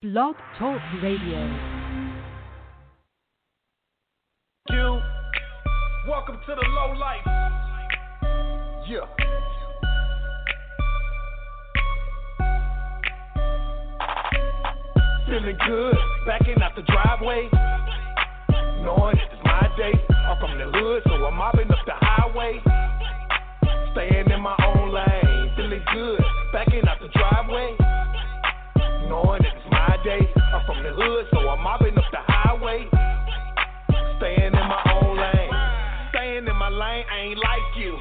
Blog Talk Radio. You. Welcome to the low life. Yeah. Feeling good, backing out the driveway. Knowing it's my day. I'm from the hood, so I'm mopping up the highway. Staying in my own lane. Feeling good, backing out the driveway. Knowing it's my day. I'm from the hood, so I'm mopping up the highway. Staying in my own lane. Staying in my lane, I ain't like you.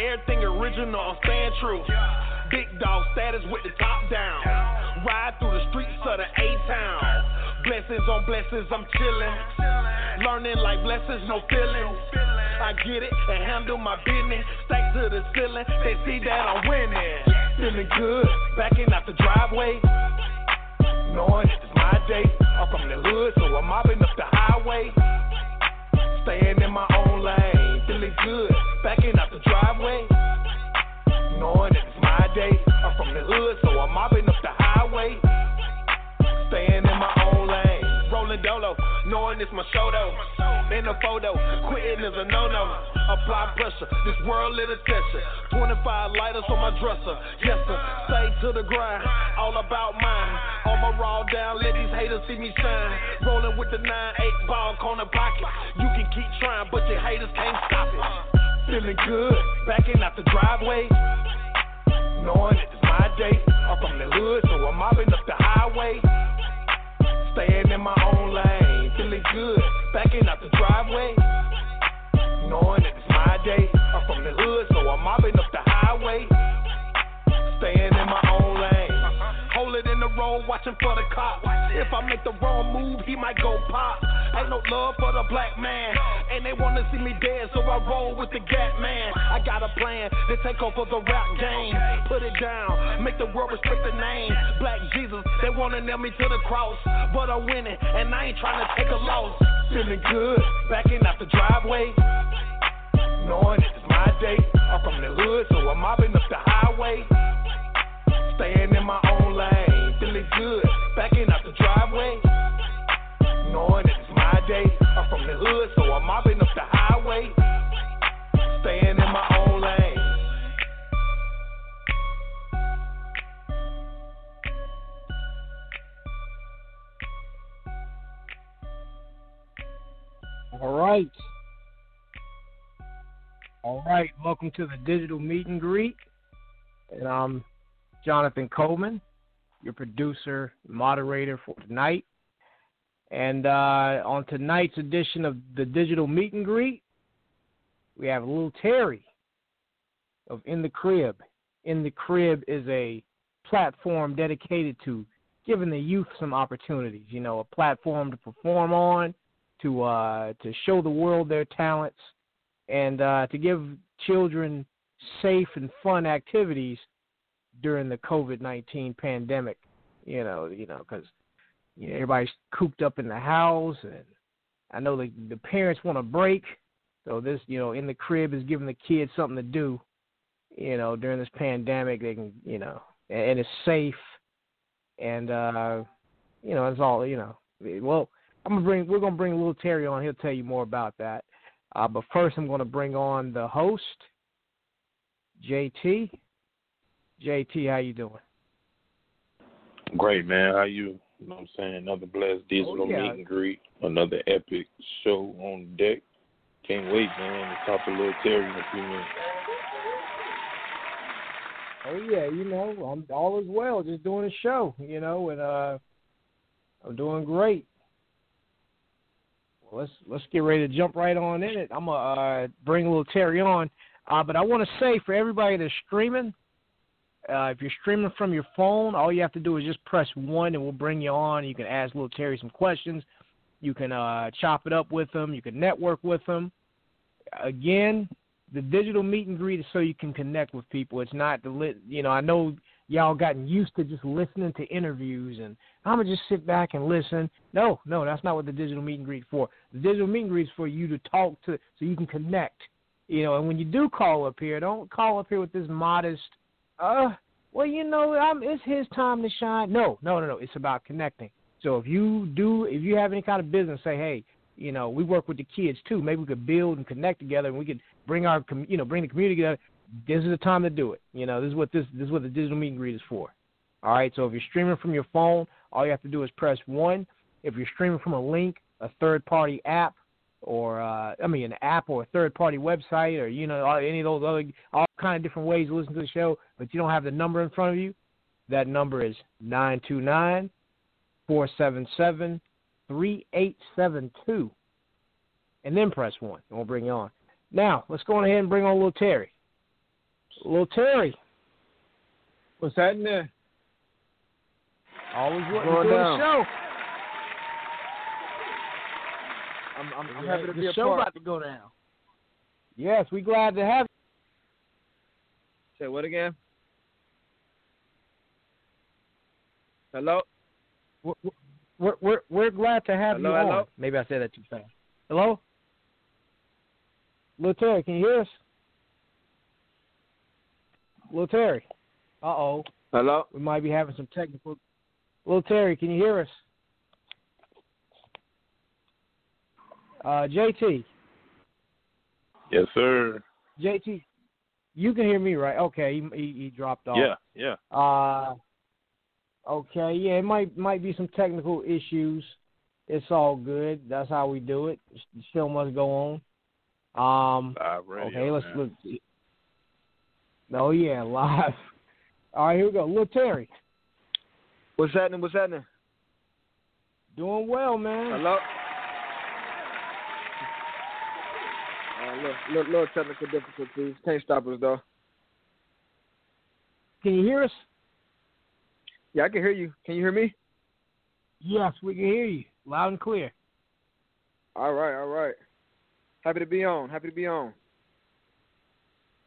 Everything original, I'm staying true. Big dog status with the top down. Ride through the streets of the A town. Blessings on blessings, I'm chillin'. Learning like blessings, no feelings. I get it and handle my business. Stack to the ceiling, they see that I'm winning. Feeling good, backing out the driveway. Knowing it's my day. I'm from the hood, so I'm mopping up the highway. Staying in my own lane, feeling good, backing out the driveway. Knowing it's my day. I'm from the hood, so I'm mopping up the highway. Staying in my own lane. Rolling dolo, knowing it's my show though. In the photo, quitting is a no no. Apply pressure, this world lit attention. 25 lighters on my dresser, yes sir. Stay to the grind, all about mine. On my raw down, let these haters see me shine. Rolling with the 9-8 ball corner pocket. You can keep trying, but your haters can't stop it. Feeling good, backing out the driveway. Knowing it's my day. I'm from the hood, so I'm mopping up the highway. Staying in my own lane, feeling good, backing out the driveway. Knowing that it's my day. I'm from the hood, so I'm mopping up the highway. Staying road, watching for the cop. If I make the wrong move, he might go pop. Ain't no love for the black man. And they wanna see me dead, so I roll with the gap man. I got a plan to take over the rap game. Put it down, make the world respect the name. Black Jesus, they wanna nail me to the cross. But I'm winning, and I ain't trying to take a loss. Feeling good, backing out the driveway. Knowing it's my day. I'm from the hood, so I'm mopping up the highway. Staying in my own lane, Welcome to the digital meet and greet. And I'm Jonathan Coleman, your producer, moderator for tonight. And uh, on tonight's edition of the digital meet and greet, we have little Terry of In the Crib. In the Crib is a platform dedicated to giving the youth some opportunities. You know, a platform to perform on, to uh, to show the world their talents, and uh, to give children safe and fun activities during the COVID nineteen pandemic. You know, you know, because you know, everybody's cooped up in the house, and I know the the parents want a break. So this, you know, in the crib is giving the kids something to do. You know, during this pandemic, they can, you know, and, and it's safe, and uh, you know, it's all, you know. Well, I'm gonna bring, we're gonna bring a little Terry on. He'll tell you more about that. Uh, but first, I'm gonna bring on the host, JT. JT, how you doing? Great, man. How you? You know what I'm saying? Another blessed digital Oh, yeah. meet and greet. Another epic show on deck. Can't wait, man, to talk to little Terry in a few minutes. Oh yeah, you know, I'm all is well, just doing a show, you know, and uh I'm doing great. Let's let's get ready to jump right on in it. I'm gonna uh, bring a little Terry on, uh, but I want to say for everybody that's streaming, uh, if you're streaming from your phone, all you have to do is just press one, and we'll bring you on. You can ask little Terry some questions. You can uh, chop it up with him. You can network with him. Again, the digital meet and greet is so you can connect with people. It's not the lit. You know, I know y'all gotten used to just listening to interviews and I'm gonna just sit back and listen. No, no, that's not what the digital meet and greet for. The digital meet and greet is for you to talk to, so you can connect. You know, and when you do call up here, don't call up here with this modest, uh, well, you know, I'm, it's his time to shine. No, no, no, no. It's about connecting. So if you do, if you have any kind of business, say, hey, you know, we work with the kids too. Maybe we could build and connect together, and we could bring our, you know, bring the community together. This is the time to do it. You know, this is what this this is what the digital meet and greet is for. All right. So if you're streaming from your phone, all you have to do is press one. If you're streaming from a link, a third party app, or uh, I mean an app or a third party website, or you know any of those other all kind of different ways to listen to the show, but you don't have the number in front of you, that number is nine two nine four seven seven three eight seven two, and then press one, and we'll bring you on. Now let's go ahead and bring on little Terry. Little Terry, what's that in There? Always what doing the show. I'm, I'm, I'm happy to be a show part. about to go down. Yes, we glad to have. you. Say what again? Hello. We're, we're we're, we're glad to have hello, you hello? on. Maybe I said that too fast. Hello. Little Terry, can you hear us? Little Terry. Uh oh. Hello. We might be having some technical. Little Terry, can you hear us? Uh, JT. Yes, sir. JT, you can hear me, right? Okay, he, he, he dropped off. Yeah, yeah. Uh, okay, yeah, it might might be some technical issues. It's all good. That's how we do it. Show must go on. Um, okay, let's man. look. Oh yeah, live. All right, here we go. Little Terry, What's happening? What's happening? doing well, man. Hello. Uh, little, little, little technical difficulties. Can't stop us though. Can you hear us? Yeah, I can hear you. Can you hear me? Yes, we can hear you loud and clear. All right, all right. Happy to be on. Happy to be on.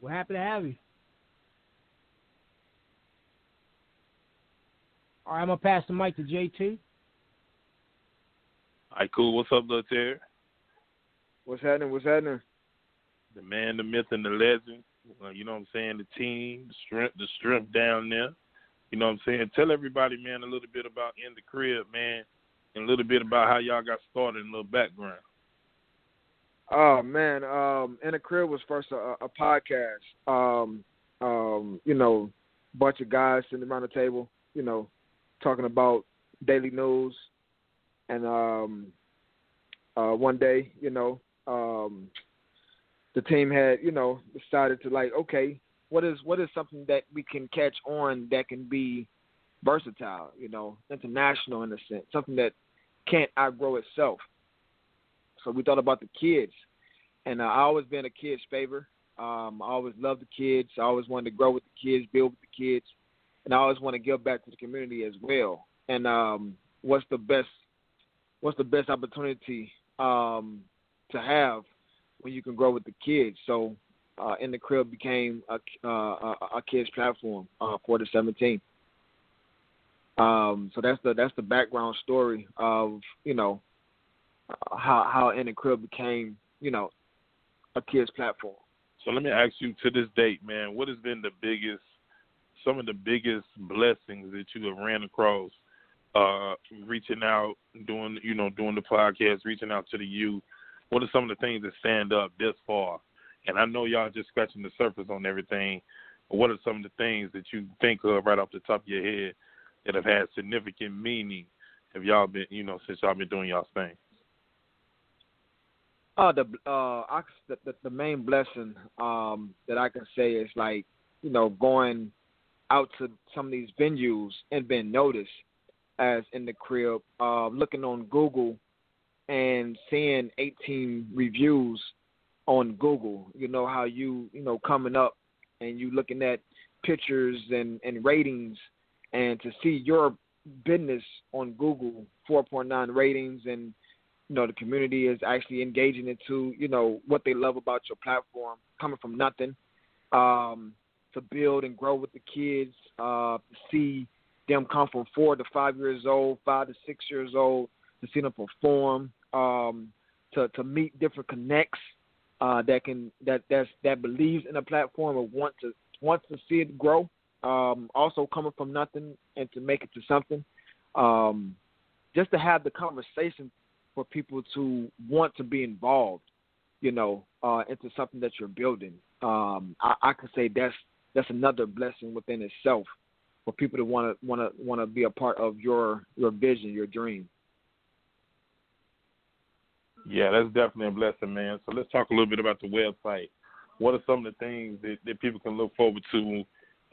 We're happy to have you. All right, I'm gonna pass the mic to JT. All right, cool. What's up, little Terry? What's happening? What's happening? The man, the myth, and the legend. Uh, you know what I'm saying? The team, the strength, the strength down there. You know what I'm saying? Tell everybody, man, a little bit about in the crib, man, and a little bit about how y'all got started and a little background. Oh man, um, in the crib was first a, a podcast. Um, um, you know, bunch of guys sitting around the table, you know, talking about daily news. And um, uh, one day, you know, um, the team had, you know, decided to like, okay, what is what is something that we can catch on that can be versatile, you know, international in a sense, something that can't outgrow itself. So we thought about the kids, and uh, I always been a kid's favor. Um, I always loved the kids. I always wanted to grow with the kids, build with the kids, and I always want to give back to the community as well. And um, what's the best? What's the best opportunity um, to have when you can grow with the kids? So, uh, in the crib became a, uh, a, kids platform uh, for the 17. Um, so that's the that's the background story of you know how how in the crib became you know a kids platform. So let me ask you to this date, man, what has been the biggest, some of the biggest blessings that you have ran across, uh, reaching out, doing, you know, doing the podcast, reaching out to the youth? What are some of the things that stand up this far? And I know y'all just scratching the surface on everything. What are some of the things that you think of right off the top of your head that have had significant meaning? Have y'all been, you know, since y'all been doing y'all's thing? Uh, the uh, I, the the main blessing um that I can say is like you know going out to some of these venues and been noticed as in the crib, uh, looking on Google and seeing 18 reviews on Google. You know how you you know coming up and you looking at pictures and and ratings, and to see your business on Google 4.9 ratings and you know the community is actually engaging into you know what they love about your platform coming from nothing um to build and grow with the kids uh to see them come from four to five years old five to six years old to see them perform um to to meet different connects uh that can that that's that believes in a platform and want to wants to see it grow um, also coming from nothing and to make it to something. Um, just to have the conversation for people to want to be involved, you know, uh, into something that you're building. Um, I, I say that's that's another blessing within itself for people to want to want to want to be a part of your your vision, your dream. Yeah, that's definitely a blessing, man. So let's talk a little bit about the website. What are some of the things that, that people can look forward to?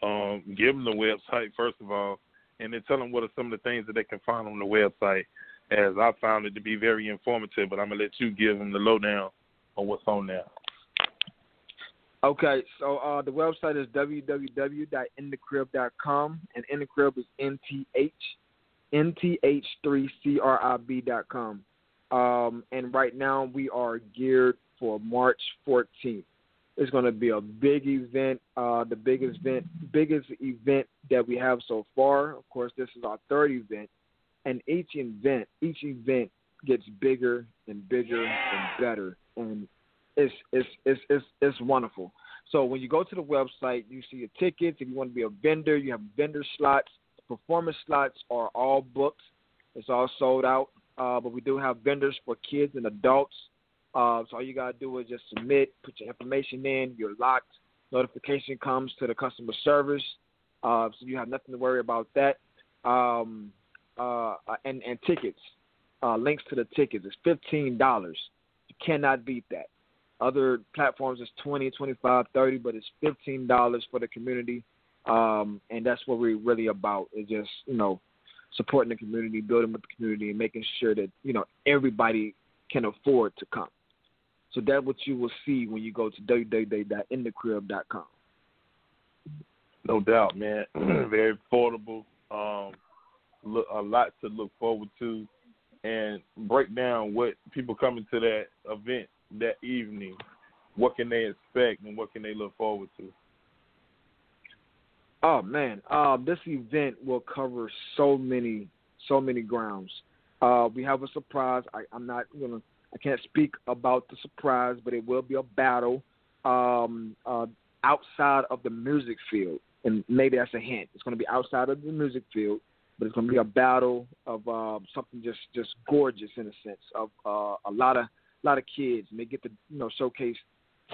Um, give them the website first of all, and then tell them what are some of the things that they can find on the website. As I found it to be very informative, but I'm gonna let you give them the lowdown on what's on there. Okay, so uh, the website is www.inthecrib.com, and in the crib is nth nth3crib.com. Um, and right now we are geared for March 14th. It's going to be a big event, uh, the biggest event, biggest event that we have so far. Of course, this is our third event, and each event, each event gets bigger and bigger and better, and it's it's it's it's, it's wonderful. So when you go to the website, you see your tickets. If you want to be a vendor, you have vendor slots. Performance slots are all booked. It's all sold out. Uh, but we do have vendors for kids and adults. Uh, so all you gotta do is just submit, put your information in. You're locked. Notification comes to the customer service, uh, so you have nothing to worry about that. Um, uh, and and tickets, uh, links to the tickets is fifteen dollars. You cannot beat that. Other platforms is twenty, twenty-five, thirty, but it's fifteen dollars for the community, um, and that's what we're really about. Is just you know supporting the community, building with the community, and making sure that you know everybody can afford to come. So that's what you will see when you go to www.inthecrib.com. No doubt, man. Very affordable. Um, look, a lot to look forward to, and break down what people coming to that event that evening. What can they expect, and what can they look forward to? Oh man, um, this event will cover so many, so many grounds. Uh, we have a surprise. I, I'm not gonna, I can't speak about the surprise, but it will be a battle um, uh, outside of the music field, and maybe that's a hint. It's gonna be outside of the music field, but it's gonna be a battle of uh, something just, just gorgeous in a sense of uh, a lot of, a lot of kids, and they get to, you know, showcase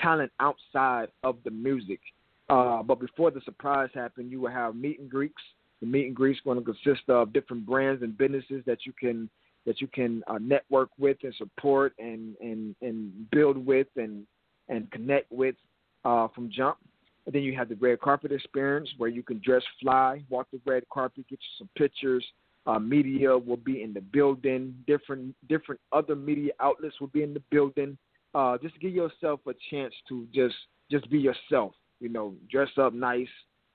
talent outside of the music uh, but before the surprise happened, you will have meet and greets. The meet and greets going to consist of different brands and businesses that you can that you can uh, network with and support and and and build with and and connect with uh, from jump. And then you have the red carpet experience where you can dress fly, walk the red carpet, get you some pictures. Uh, media will be in the building. Different different other media outlets will be in the building. Uh, just give yourself a chance to just just be yourself you know, dress up nice.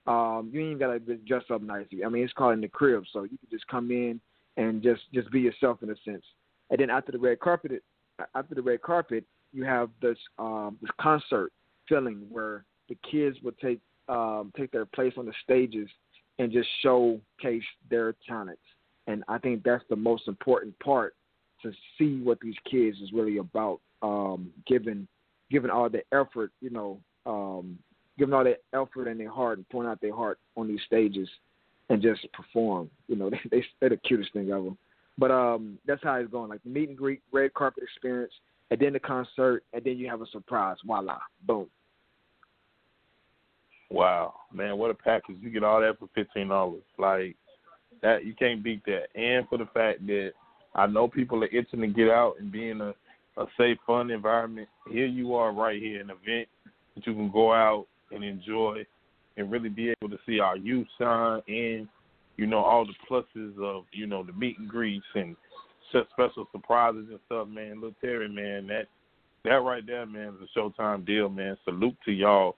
Um, you ain't gotta dress up nice. I mean, it's called in the crib, so you can just come in and just just be yourself in a sense. And then after the red carpet, after the red carpet, you have this um, this concert feeling where the kids will take um, take their place on the stages and just showcase their talents. And I think that's the most important part to see what these kids is really about. Um, given given all the effort, you know, um, giving all their effort and their heart and pouring out their heart on these stages and just perform. You know, they, they they're the cutest thing ever. But um, that's how it's going. Like meet and greet, red carpet experience, and then the concert, and then you have a surprise. Voila, boom. Wow, man, what a package! You get all that for fifteen dollars. Like that, you can't beat that. And for the fact that I know people are itching to get out and be in a, a safe, fun environment. Here you are, right here, an event that you can go out and enjoy and really be able to see our youth shine and you know all the pluses of you know the meet and greets and such special surprises and stuff, man. Little Terry, man, that that right there, man, is a Showtime deal, man. Salute to y'all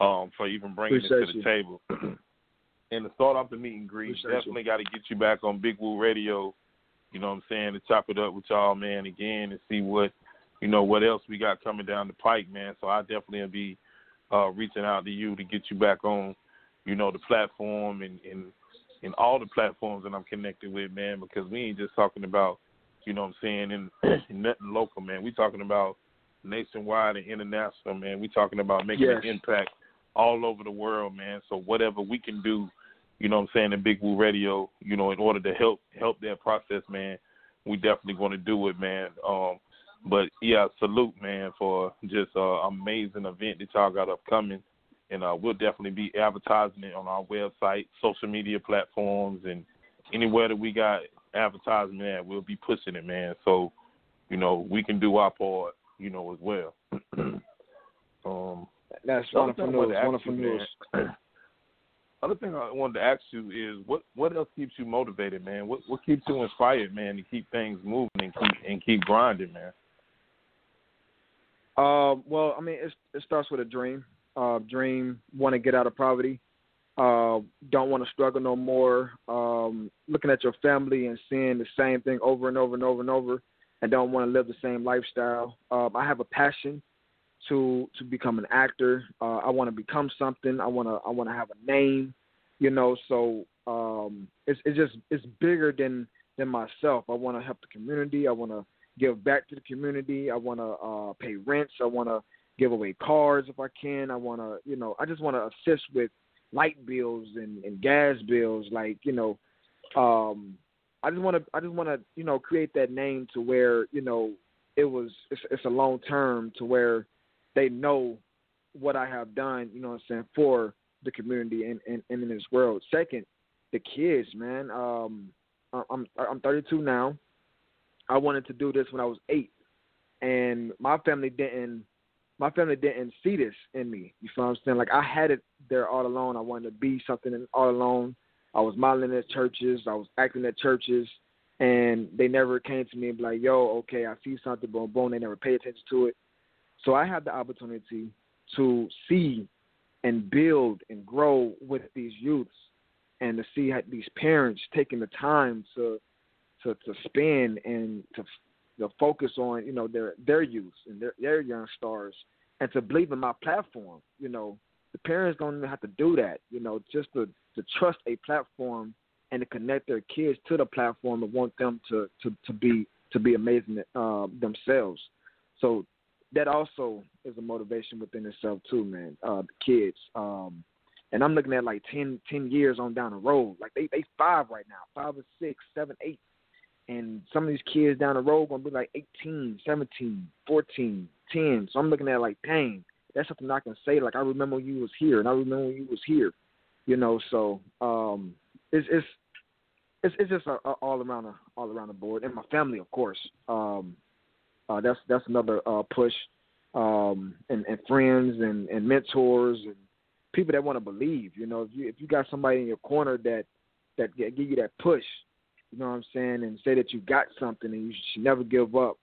um, for even bringing Appreciate it to you. the table. and to start off the meet and greet, Appreciate definitely got to get you back on Big Woo Radio. You know what I'm saying? To chop it up with y'all, man, again, and see what you know what else we got coming down the pike, man. So I definitely will be uh, reaching out to you to get you back on, you know, the platform and, and and all the platforms that I'm connected with, man, because we ain't just talking about, you know what I'm saying, in, in nothing local, man. We talking about nationwide and international, man. We talking about making Yes. an impact all over the world, man. So whatever we can do, you know what I'm saying, in Big Woo Radio, you know, in order to help help that process, man, we definitely going to do it, man. Um, but yeah, salute, man, for just uh, amazing event that y'all got upcoming, and uh, we'll definitely be advertising it on our website, social media platforms, and anywhere that we got advertising at, we'll be pushing it, man. So, you know, we can do our part, you know, as well. um, That's wonderful news. Wonderful news. Other thing I wanted to ask you is what what else keeps you motivated, man? What what keeps you inspired, man, to keep things moving and keep and keep grinding, man? Um, well, I mean, it, it starts with a dream. Uh, dream, want to get out of poverty. Uh, don't want to struggle no more. Um, looking at your family and seeing the same thing over and over and over and over, and don't want to live the same lifestyle. Um, I have a passion to to become an actor. Uh, I want to become something. I want to I want to have a name, you know. So um, it's it's just it's bigger than than myself. I want to help the community. I want to give back to the community. I want to uh, pay rents. I want to give away cars if I can. I want to you know I just want to assist with light bills and, and gas bills. Like you know, um, I just want to I just want to you know create that name to where you know it was it's, it's a long term to where they know what I have done, you know what I'm saying, for the community and, and, and in this world. Second, the kids, man. Um, I'm I'm 32 now. I wanted to do this when I was eight, and my family didn't. My family didn't see this in me. You feel what I'm saying? Like I had it there all alone. I wanted to be something all alone. I was modeling at churches. I was acting at churches, and they never came to me and be like, "Yo, okay, I see something, boom, boom." They never paid attention to it. So I had the opportunity to see and build and grow with these youths and to see these parents taking the time to to to spend and to to focus on you know their their youth and their their young stars and to believe in my platform you know. The parents don't even have to do that you know just to to trust a platform and to connect their kids to the platform and want them to to to be to be amazing uh, themselves. So that also is a motivation within itself too, man. Uh, the kids, um, and I'm looking at like 10, 10 years on down the road. Like they they five right now, five or six, seven, eight, and some of these kids down the road gonna be like 18, 17, 14, 10. So I'm looking at like, dang, that's something I can say. Like I remember you was here, and I remember you was here, you know. So um, it's it's it's, it's just a, a all around all around the board, and my family, of course. Um, uh, that's that's another uh, push, um, and, and friends and, and mentors and people that want to believe. You know, if you if you got somebody in your corner that that give you that push, you know what I'm saying, and say that you got something and you should never give up.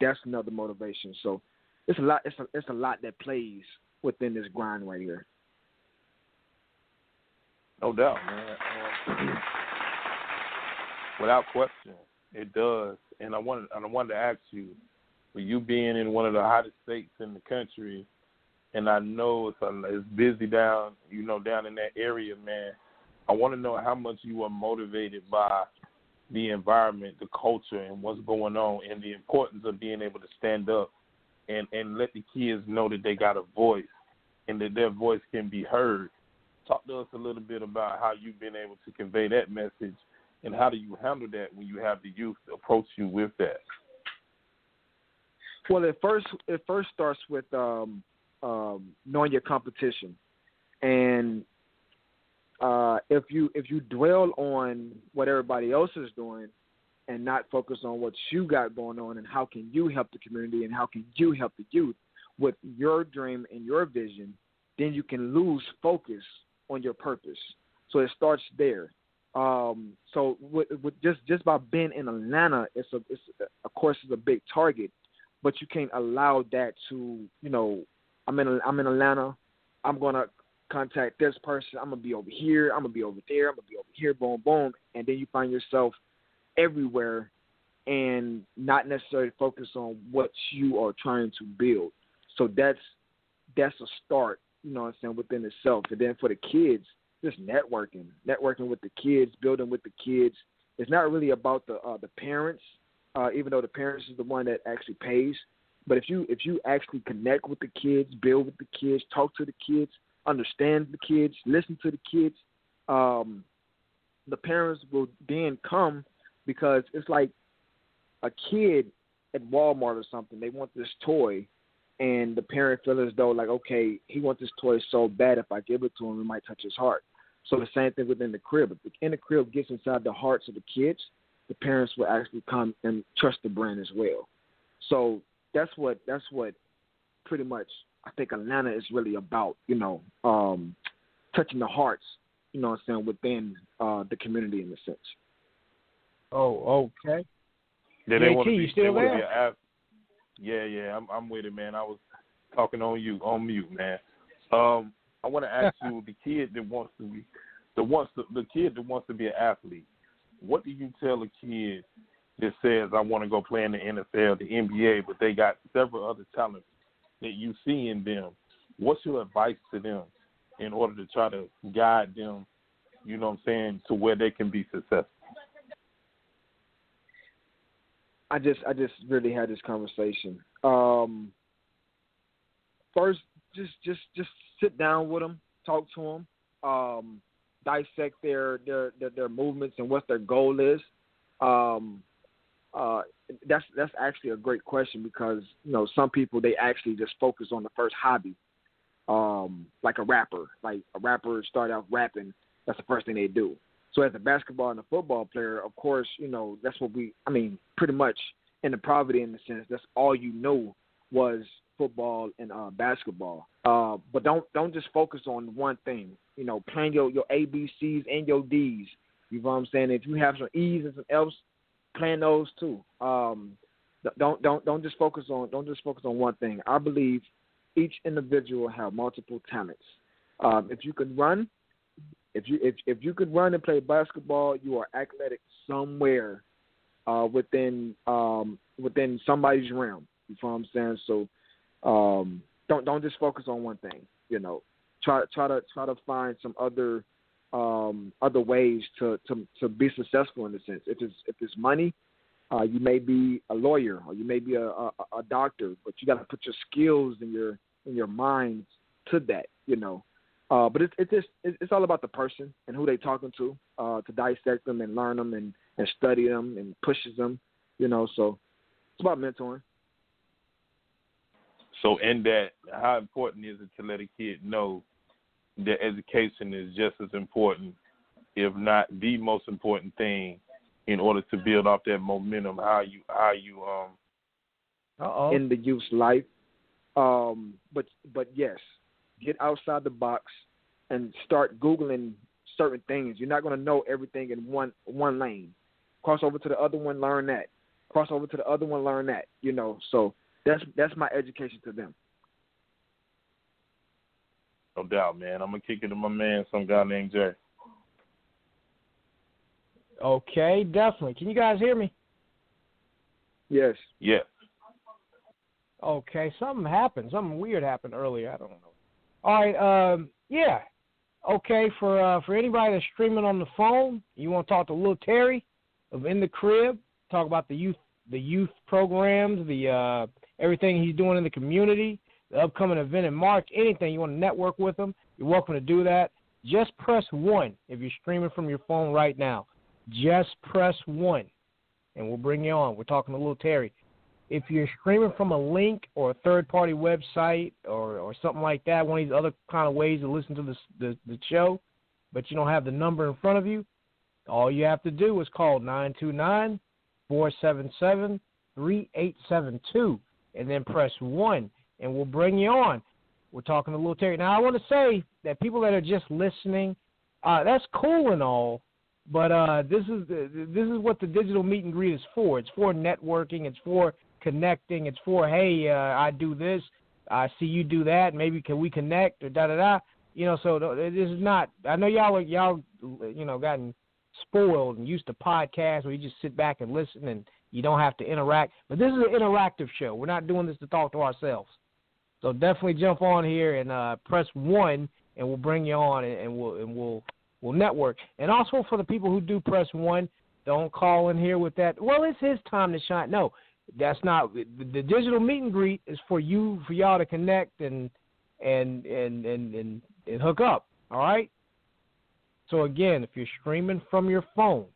That's another motivation. So it's a lot. It's a it's a lot that plays within this grind right here. No doubt, man. Um, without question, it does. And I wanted, and I wanted to ask you, for you being in one of the hottest states in the country, and I know it's it's busy down, you know, down in that area, man. I want to know how much you are motivated by the environment, the culture, and what's going on, and the importance of being able to stand up and and let the kids know that they got a voice and that their voice can be heard. Talk to us a little bit about how you've been able to convey that message and how do you handle that when you have the youth approach you with that? Well, it first it first starts with um, um, knowing your competition, and uh, if you if you dwell on what everybody else is doing and not focus on what you got going on and how can you help the community and how can you help the youth with your dream and your vision, then you can lose focus on your purpose. So it starts there. Um, so with, with just just by being in Atlanta, it's a it's of course it's a big target, but you can't allow that to you know I'm in I'm in Atlanta, I'm gonna contact this person, I'm gonna be over here, I'm gonna be over there, I'm gonna be over here, boom boom, and then you find yourself everywhere and not necessarily focus on what you are trying to build. So that's that's a start, you know what I'm saying, within itself. And then for the kids, just networking, networking with the kids, building with the kids. It's not really about the uh, the parents, uh, even though the parents is the one that actually pays. But if you if you actually connect with the kids, build with the kids, talk to the kids, understand the kids, listen to the kids. Um, the parents will then come because it's like a kid at Walmart or something. They want this toy, and the parent feels as though like, okay, he wants this toy so bad. If I give it to him, it might touch his heart. So the same thing within the crib. If the in the crib gets inside the hearts of the kids, the parents will actually come and trust the brand as well. So that's what that's what pretty much I think Atlanta is really about. You know, um, touching the hearts. You know, what I'm saying within uh, the community in a sense. Oh, okay. Yeah, they want to be. still they there? be a yeah, yeah, I'm, I'm with it, man. I was talking on you, on mute, man. Um, I want to ask you, the kid that wants to be, the wants to, the kid that wants to be an athlete. What do you tell a kid that says I want to go play in the NFL, the NBA, but they got several other talents that you see in them? What's your advice to them in order to try to guide them? You know what I'm saying to where they can be successful. I just I just really had this conversation. Um, first, just just just sit down with them, talk to them, um, dissect their, their their their movements and what their goal is. Um, uh, that's that's actually a great question because you know some people they actually just focus on the first hobby, um, like a rapper. Like a rapper start out rapping, that's the first thing they do. So as a basketball and a football player, of course, you know that's what we. I mean, pretty much in the poverty in the sense that's all you know was football and uh, basketball. Uh, but don't don't just focus on one thing. You know, playing your your ABCs and your Ds. You know what I'm saying? If you have some E's and some F's, plan those too. Um, don't don't don't just focus on don't just focus on one thing. I believe each individual have multiple talents. Um, if you can run, if you if if you could run and play basketball, you are athletic somewhere uh, within um, within somebody's realm. You know what I'm saying? So um, don't don't just focus on one thing. You know, try try to try to find some other um, other ways to, to to be successful in a sense. If it's if it's money, uh, you may be a lawyer or you may be a, a, a doctor, but you got to put your skills and your in your mind to that. You know, uh, but it's it's just it's all about the person and who they talking to uh, to dissect them and learn them and, and study them and pushes them. You know, so it's about mentoring. So, in that, how important is it to let a kid know that education is just as important, if not the most important thing, in order to build off that momentum? How you how you um Uh-oh. in the youth's life. Um, but but yes, get outside the box and start googling certain things. You're not going to know everything in one one lane. Cross over to the other one, learn that. Cross over to the other one, learn that. You know, so that's that's my education to them. no doubt, man. I'm gonna kick it to my man, some guy named Jay. Okay, definitely. Can you guys hear me? Yes. Yes. Okay, something happened. Something weird happened earlier. I don't know. All right, um, yeah. Okay, for uh, for anybody that's streaming on the phone, you want to talk to Lil Terry of In the Crib, talk about the youth the youth programs, the uh, everything he's doing in the community, the upcoming event in March, anything you want to network with him, you're welcome to do that. Just press one if you're streaming from your phone right now. Just press one, and we'll bring you on. We're talking to little Terry if you're streaming from a link or a third party website or, or something like that, one of these other kind of ways to listen to this, the, the show, but you don't have the number in front of you, all you have to do is call 929 477 3872 and then press 1 and we'll bring you on. We're talking to Lil Terry. Now, I want to say that people that are just listening, uh, that's cool and all, but uh, this is the, this is what the digital meet and greet is for. It's for networking. It's for connecting. It's for hey, uh, I do this, I see you do that. Maybe can we connect or da da da. You know, so this is not. I know y'all are y'all you know gotten spoiled and used to podcasts where you just sit back and listen and you don't have to interact. But this is an interactive show. We're not doing this to talk to ourselves. So definitely jump on here and uh, press one, and we'll bring you on and, and we'll and we'll we'll network. And also for the people who do press one, don't call in here with that. Well, it's his time to shine. No, that's not the, the digital meet and greet is for you for y'all to connect and and and and, and and hook up. All right. So again, if you're streaming from your phone,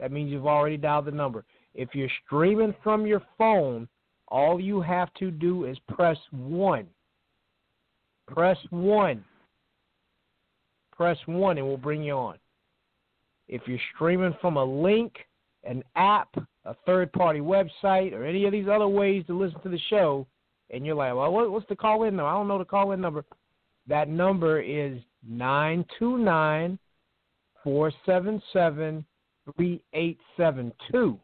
that means you've already dialed the number. If you're streaming from your phone, all you have to do is press one. Press one. Press one, and we'll bring you on. If you're streaming from a link, an app, a third party website, or any of these other ways to listen to the show, and you're like, well, what's the call in number? I don't know the call in number. That number is 929 477 3872.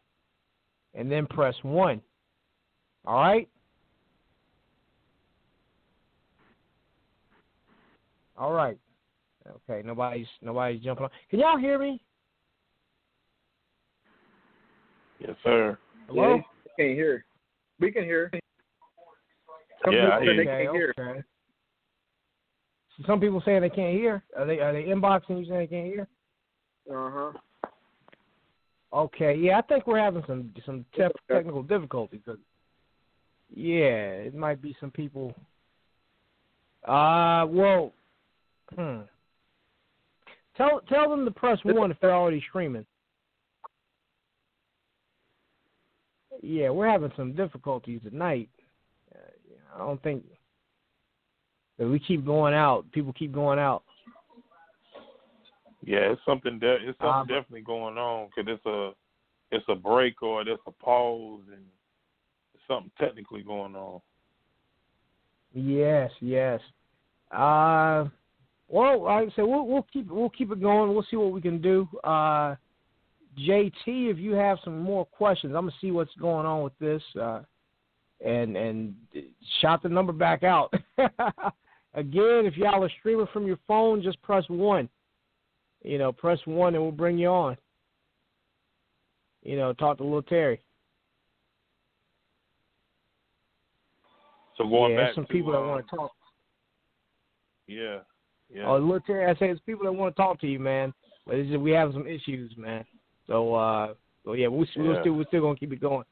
And then press 1. All right? All right. Okay, nobody's nobody's jumping on. Can y'all hear me? Yes, sir. Hello? Yeah, we can hear. We can hear. Some Yeah, I hear say they okay, can't hear. Some people saying they can't hear. Are they are they inboxing you saying they can't hear? Uh huh. Okay, yeah, I think we're having some some te- technical difficulties. Yeah, it might be some people. Uh, well, hmm. Tell tell them to press one if they're already streaming. Yeah, we're having some difficulties tonight. Uh, I don't think if we keep going out. People keep going out. Yeah, it's something de- it's something Um, definitely going on because it's a it's a break or it's a pause and something technically going on. Yes, yes. Uh, well, like I said, we'll we'll keep we'll keep it going. We'll see what we can do. Uh, JT, if you have some more questions, I'm gonna see what's going on with this. Uh, and and shout the number back out. Again, if y'all are streaming from your phone, just press one. You know, press one, and we'll bring you on. You know, talk to little Terry. So going yeah, back some to, people that um, want to talk. Yeah, yeah. Oh, look, Terry, I say there's people that want to talk to you, man. But it's just, we have some issues, man. So, uh, so yeah, we're, we're Yeah. still we're still gonna keep it going.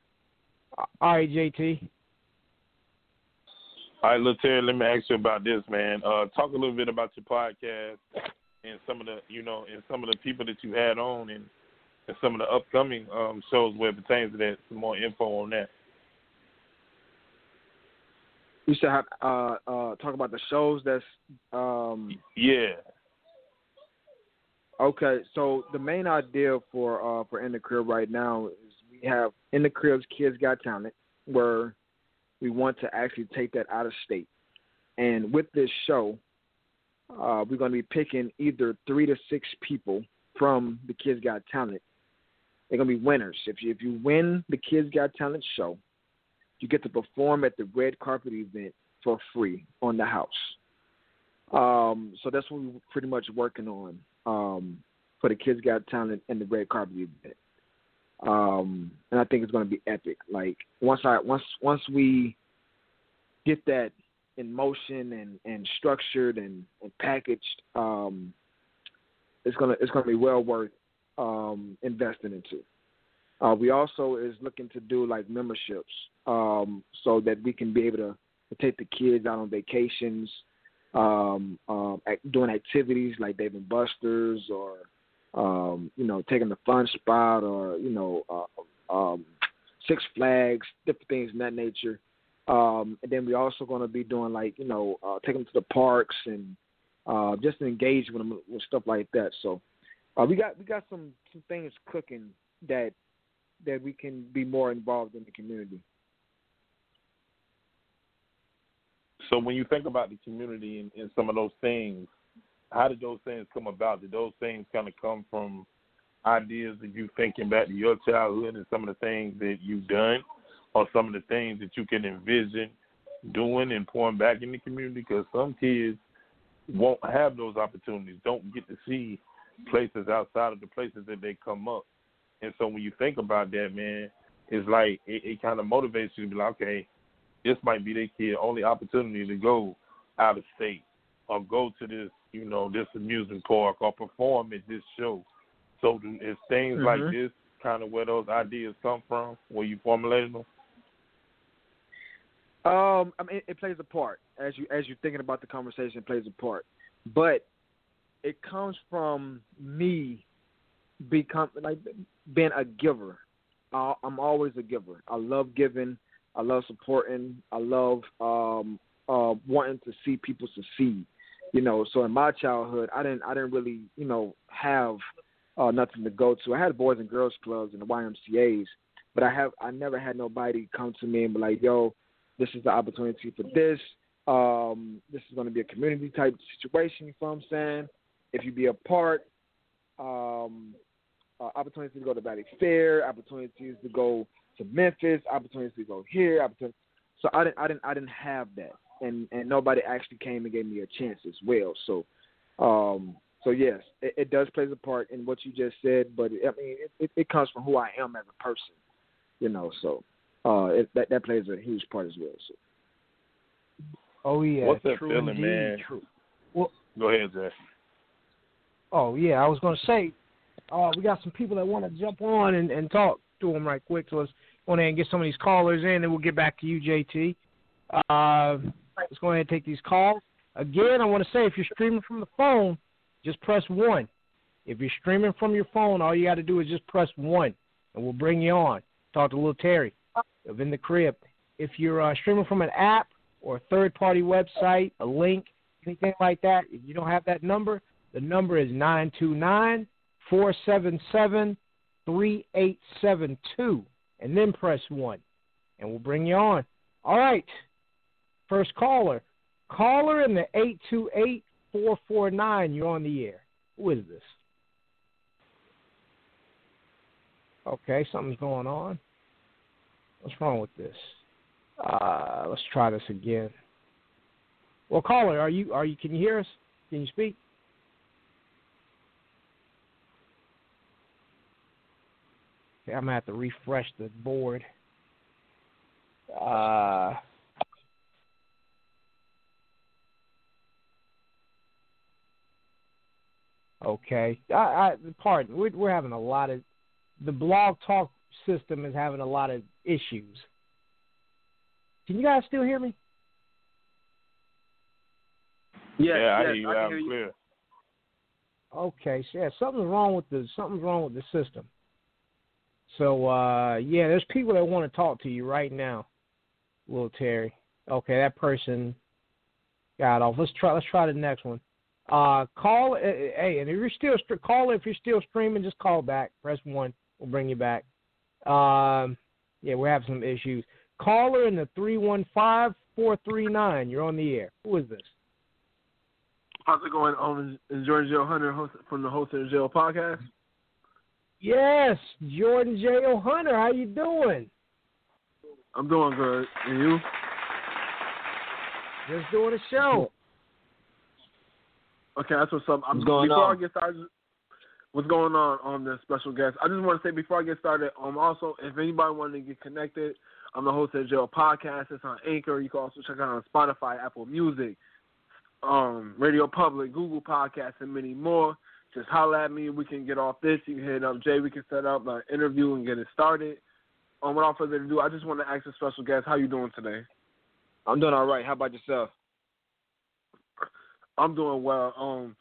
All right, JT. All right, look, Terry, let me ask you about this, man. Uh, talk a little bit about your podcast and some of the, you know, and some of the people that you had on, and, and some of the upcoming um, shows where it pertains to that. Some more info on that. You should have uh uh talk about the shows that's um Yeah, okay. So the main idea for uh for In the Crib right now is we have In the Crib's Kids Got Talent, where we want to actually take that out of state. And with this show, uh, we're going to be picking either three to six people from the Kids Got Talent. They're going to be winners. If you, if you win the Kids Got Talent show, you get to perform at the red carpet event for free on the house. Um, so that's what we're pretty much working on um, for the Kids Got Talent and the red carpet event. Um, and I think it's going to be epic. Like once I once once we get that in motion and, and structured and, and packaged, um, it's gonna it's gonna be well worth um, investing into. Uh, we also is looking to do like memberships um, so that we can be able to, to take the kids out on vacations, um, um, doing activities like Dave and Buster's or um, you know taking the fun spot or you know uh, um, Six Flags, different things in that nature. Um, and then we're also going to be doing like you know uh, taking them to the parks and uh, just engage with them with stuff like that. So uh, we got we got some some things cooking that that we can be more involved in the community. So when you think about the community and, and some of those things, how did those things come about? Did those things kind of come from ideas that you thinking back to your childhood and some of the things that you've done, or some of the things that you can envision doing and pouring back in the community? Because some kids won't have those opportunities, don't get to see places outside of the places that they come up. And so when you think about that, man, it's like it, it kind of motivates you to be like, okay, this might be their kid only opportunity to go out of state or go to this, you know, this amusement park or perform at this show. So it's things like Mhm. this kind of where those ideas come from, where you formulate them? Um, I mean, it, plays a part as you as you're thinking about the conversation. It plays a part, but it comes from me become like being a giver. I, I'm always a giver. I love giving. I love supporting. I love um, uh, wanting to see people succeed. You know, so in my childhood, I didn't I didn't really you know have uh, nothing to go to. I had boys and girls clubs and the YMCA's, but I have I never had nobody come to me and be like, "Yo, this is the opportunity for this. Um, this is going to be a community type situation." You know what I'm saying? If you be a part, um, uh, opportunities to go to Valley Fair, opportunities to go to Memphis, opportunities to go here, opportunities. So I didn't, I didn't, I didn't have that, and and nobody actually came and gave me a chance as well. So, um, so yes, it, it does play a part in what you just said, but I mean, it, it, it comes from who I am as a person, you know. So, uh, it, that that plays a huge part as well. So. Oh yeah, What's that true feeling, indeed, man? True. Go ahead, Zach. Oh yeah, I was gonna say, uh, we got some people that want to jump on and, and talk to them right quick. So let's go ahead and get some of these callers in, and we'll get back to you, JT. Uh, let's go ahead and take these calls. Again, I want to say if you're streaming from the phone, just press one. If you're streaming from your phone, all you got to do is just press one, and we'll bring you on. Talk to little Terry of in the crib. If you're uh, streaming from an app or a third-party website, a link, anything like that, if you don't have that number, the number is nine two nine four seven seven three eight seven two, and then press one, and we'll bring you on. All right, first caller, caller in the eight two eight four four nine. You're on the air. Who is this? Okay, something's going on. What's wrong with this? Uh, let's try this again. Well, caller, are you are you? Can you hear us? Can you speak? Okay, I'm gonna have to refresh the board. Uh, okay, I, I pardon. We're, we're having a lot of the blog talk system is having a lot of issues. Can you guys still hear me? Yes, yeah, I yes, hear you I loud can hear and you. clear. Okay, so yeah, something's wrong with the something's wrong with the system. So uh yeah, there's people that want to talk to you right now, little Terry. Okay, that person got off. Let's try. Let's try the next one. Uh, call. Uh, hey, and if you're still call if you're still streaming, just call back. Press one. We'll bring you back. Um, yeah, we're having some issues. Caller in the three one five four three nine. You're on the air. Who is this? How's it going? Um, is Jordan Jail Hunter host, from the Host in Jail podcast? Yes, Jordan J. O. Hunter. How you doing? I'm doing good. And you? Just doing a show. Okay, that's what's up. I'm, What's going before on? I get started, what's going on on the special guest? I just want to say before I get started, um, also if anybody wanted to get connected, I'm the host of Jail podcast. It's on Anchor. You can also check it out on Spotify, Apple Music, um, RadioPublic, Google Podcasts, and many more. Just holler at me. And we can get off this. You can hit up Jay. We can set up an interview and get it started. Um, without further ado, I just want to ask the special guest, how you doing today? I'm doing all right. How about yourself? I'm doing well. Um,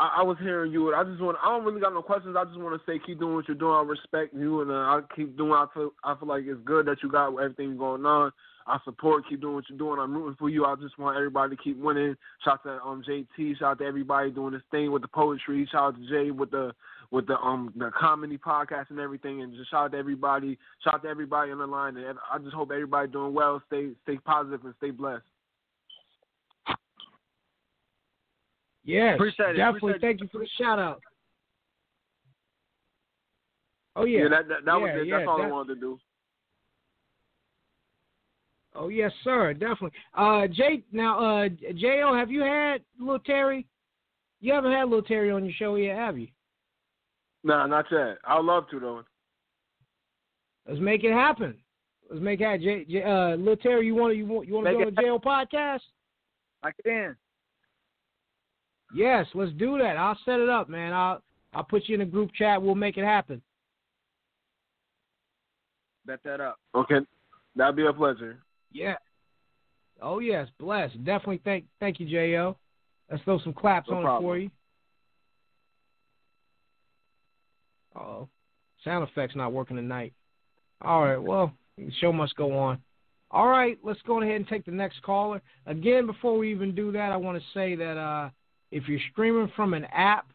I, I was hearing you. I just want. I don't really got no questions. I just want to say, keep doing what you're doing. I respect you, and uh, I keep doing. I feel. I feel like it's good that you got everything going on. I support. Keep doing what you're doing. I'm rooting for you. I just want everybody to keep winning. Shout out to um JT. Shout out to everybody doing this thing with the poetry. Shout out to Jay with the with the um the comedy podcast and everything. And just shout out to everybody. Shout out to everybody on the line. And I just hope everybody doing well. Stay stay positive and stay blessed. Yes, Appreciate it. definitely. Appreciate Thank you for the shout out. Oh yeah. that that, that was Yeah, it. yeah, That's all I wanted to do. Oh yes, sir. Definitely. Uh, Jay. Now, uh, Jo, have you had little Terry? You haven't had little Terry on your show yet, have you? Nah, not yet. I'd love to though. Let's make it happen. Let's make it happen. J, J, uh, little Terry, you want you want you want to go on the jail podcast? I can. Yes, let's do that. I'll set it up, man. I'll I'll put you in a group chat. We'll make it happen. Bet that up. Okay, that'd be a pleasure. Yeah. Oh yes, bless. Definitely thank thank you, Jo. Let's throw some claps No on problem. it for you. Oh, sound effects not working tonight. All right, well, the show must go on. All right, let's go ahead and take the next caller. Again, before we even do that, I want to say that uh, if you're streaming from an app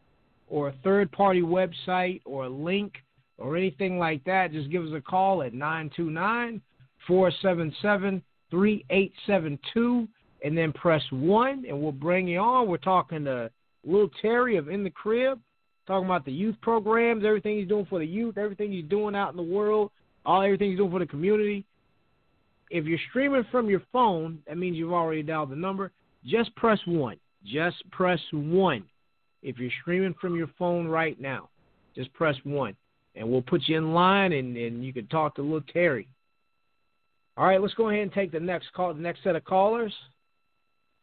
or a third party website or a link or anything like that, just give us a call at 929 477 3872 and then press 1 and we'll bring you on. We're talking to Lil Terry of In the Crib, talking about the youth programs, everything he's doing for the youth, everything he's doing out in the world, all everything he's doing for the community. If you're streaming from your phone, that means you've already dialed the number. Just press 1. Just press 1. If you're streaming from your phone right now, just press 1. And we'll put you in line and, and you can talk to little Terry. All right, let's go ahead and take the next call, the next set of callers.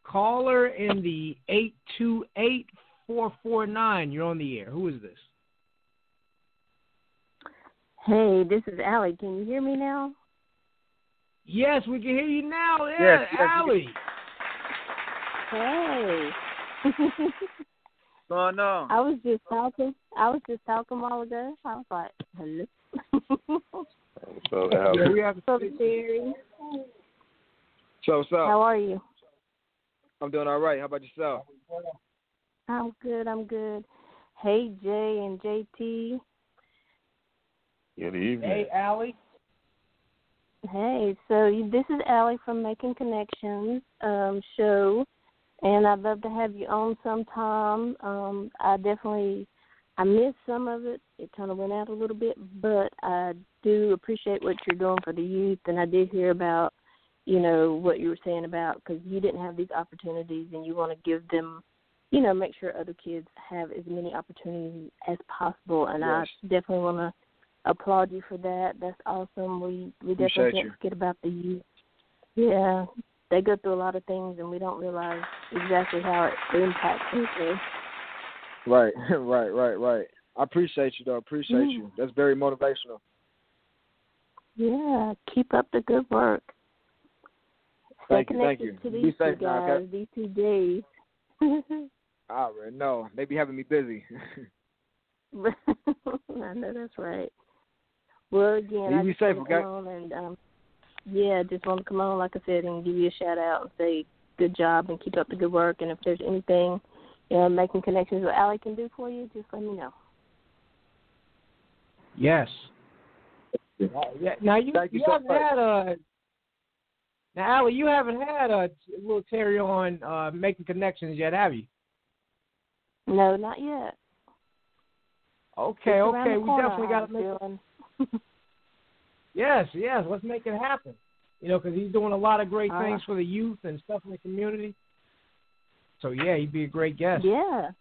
Caller in the eight two eight four four nine. You're on the air. Who is this? Hey, this is Allie. Can you hear me now? Yes, we can hear you now. Yeah, Yes, yes, we Allie. Hey. going on? I was just talking. I was just talking a while ago. I was like, hello. So, Yeah, we have so, Terry, So what's up? how are you? I'm doing all right. How about yourself? I'm good. I'm good. Hey, Jay and JT. good evening. Hey, Allie. Hey, so you, this is Allie from Making Connections um, show, and I'd love to have you on sometime. Um, I definitely, I missed some of it. It kind of went out a little bit, but I do appreciate what you're doing for the youth, and I did hear about, you know, what you were saying about because you didn't have these opportunities, and you want to give them, you know, make sure other kids have as many opportunities as possible, and Yes. I definitely want to applaud you for that. That's awesome. We we definitely Appreciate can't you. forget about the youth. Yeah, they go through a lot of things, and we don't realize exactly how it impacts people. Right, right, right, right. I appreciate you though. Appreciate Mm. you. That's very motivational. Yeah, keep up the good work. Stay Thank you, thank you. to Be these safe two now, guys, okay? these two days. I already know. They be having me busy. I know that's right. Well, again, You I be safe, okay? and um, yeah, just want to come on, like I said, and give you a shout out and say good job and keep up the good work. And if there's anything, you know, making connections with Allie can do for you, just let me know. Yes. Uh, yeah. Now you, Thank you you so haven't much. had a. Now, Allie, you haven't had a little Terry on uh, making connections yet, have you? No, not yet. Okay, Just okay. We definitely got to a make. feeling. Yes, yes. Let's make it happen. You know, because he's doing a lot of great All things for the youth and stuff in the community. So yeah, he'd be a great guest. Yeah.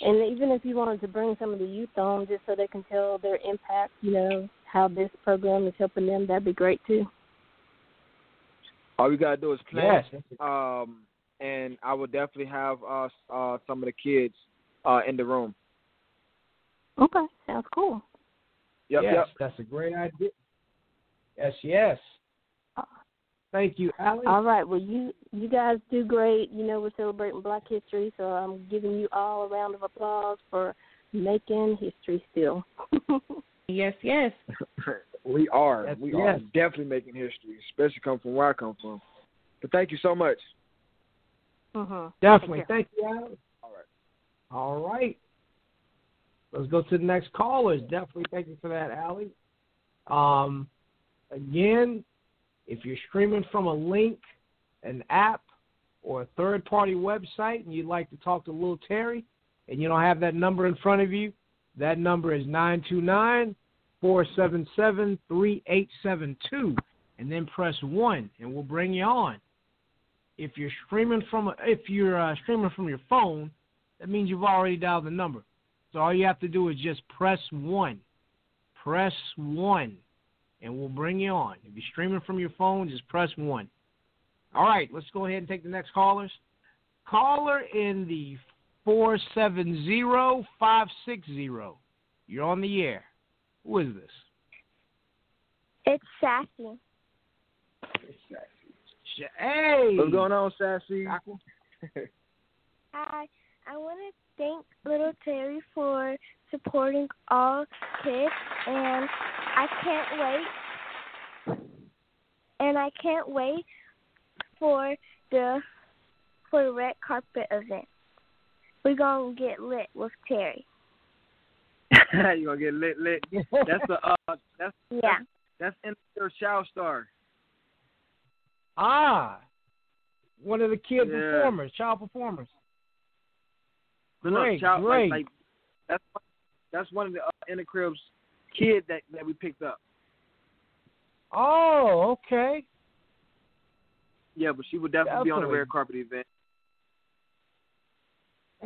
And even if you wanted to bring some of the youth on just so they can tell their impact, you know, how this program is helping them, that'd be great too. All we gotta do is plan. Yes. Um, and I will definitely have uh, uh some of the kids uh in the room. Okay, sounds cool. Yep, yes, yep. that's a great idea. Yes, yes. Thank you, Allie. All right. Well, you you guys do great. You know we're celebrating Black History, so I'm giving you all a round of applause for making history still. Yes, yes. we are. Yes, we yes. are definitely making history, especially come from where I come from. But thank you so much. mhm. Definitely. Thank you, Allie. All right. All right. Let's go to the next callers. Definitely thank you for that, Allie. Um, again, if you're streaming from a link, an app, or a third party website and you'd like to talk to Lil Terry and you don't have that number in front of you, that number is 929 477 3872. And then press 1 and we'll bring you on. If you're streaming from a, if you're uh, streaming from your phone, that means you've already dialed the number. So all you have to do is just press one. Press one, and we'll bring you on. If you're streaming from your phone, just press one. All right, let's go ahead and take the next callers. Caller in the four seven zero five six zero. You're on the air. Who is this? It's sassy. Hey, What's going on, Sassy? Hi, I want to thank Little Terry for supporting all kids, and I can't wait. And I can't wait for the for the red carpet event. We're gonna get lit with Terry. you gonna get lit, lit. That's the uh, that's Yeah. that's in their Shout Star. Ah, one of the kid Yeah. performers, child performers. No, no, Great, child, great. Like, like that's that's one of the uh, in the cribs kid that that we picked up. Oh, okay. Yeah, but she would definitely, be on the Definitely. red carpet event.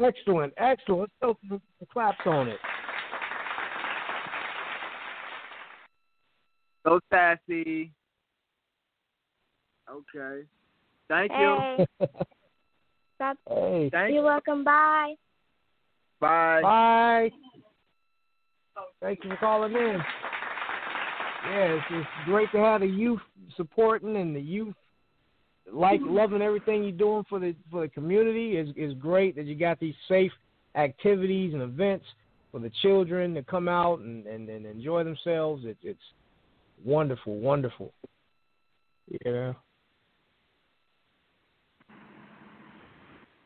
Excellent, excellent. Let's throw some some claps on it. So sassy. Okay. Thank you. Hey, stop. hey, Thank You're you. welcome. Bye. Bye. bye. Oh. Thank you for calling in. Yeah, it's, it's great to have the youth supporting and the youth like mm-hmm. loving everything you're doing for the for the community. is is great that you got these safe activities and events for the children to come out and, and, and enjoy themselves. It, it's wonderful, wonderful. Yeah.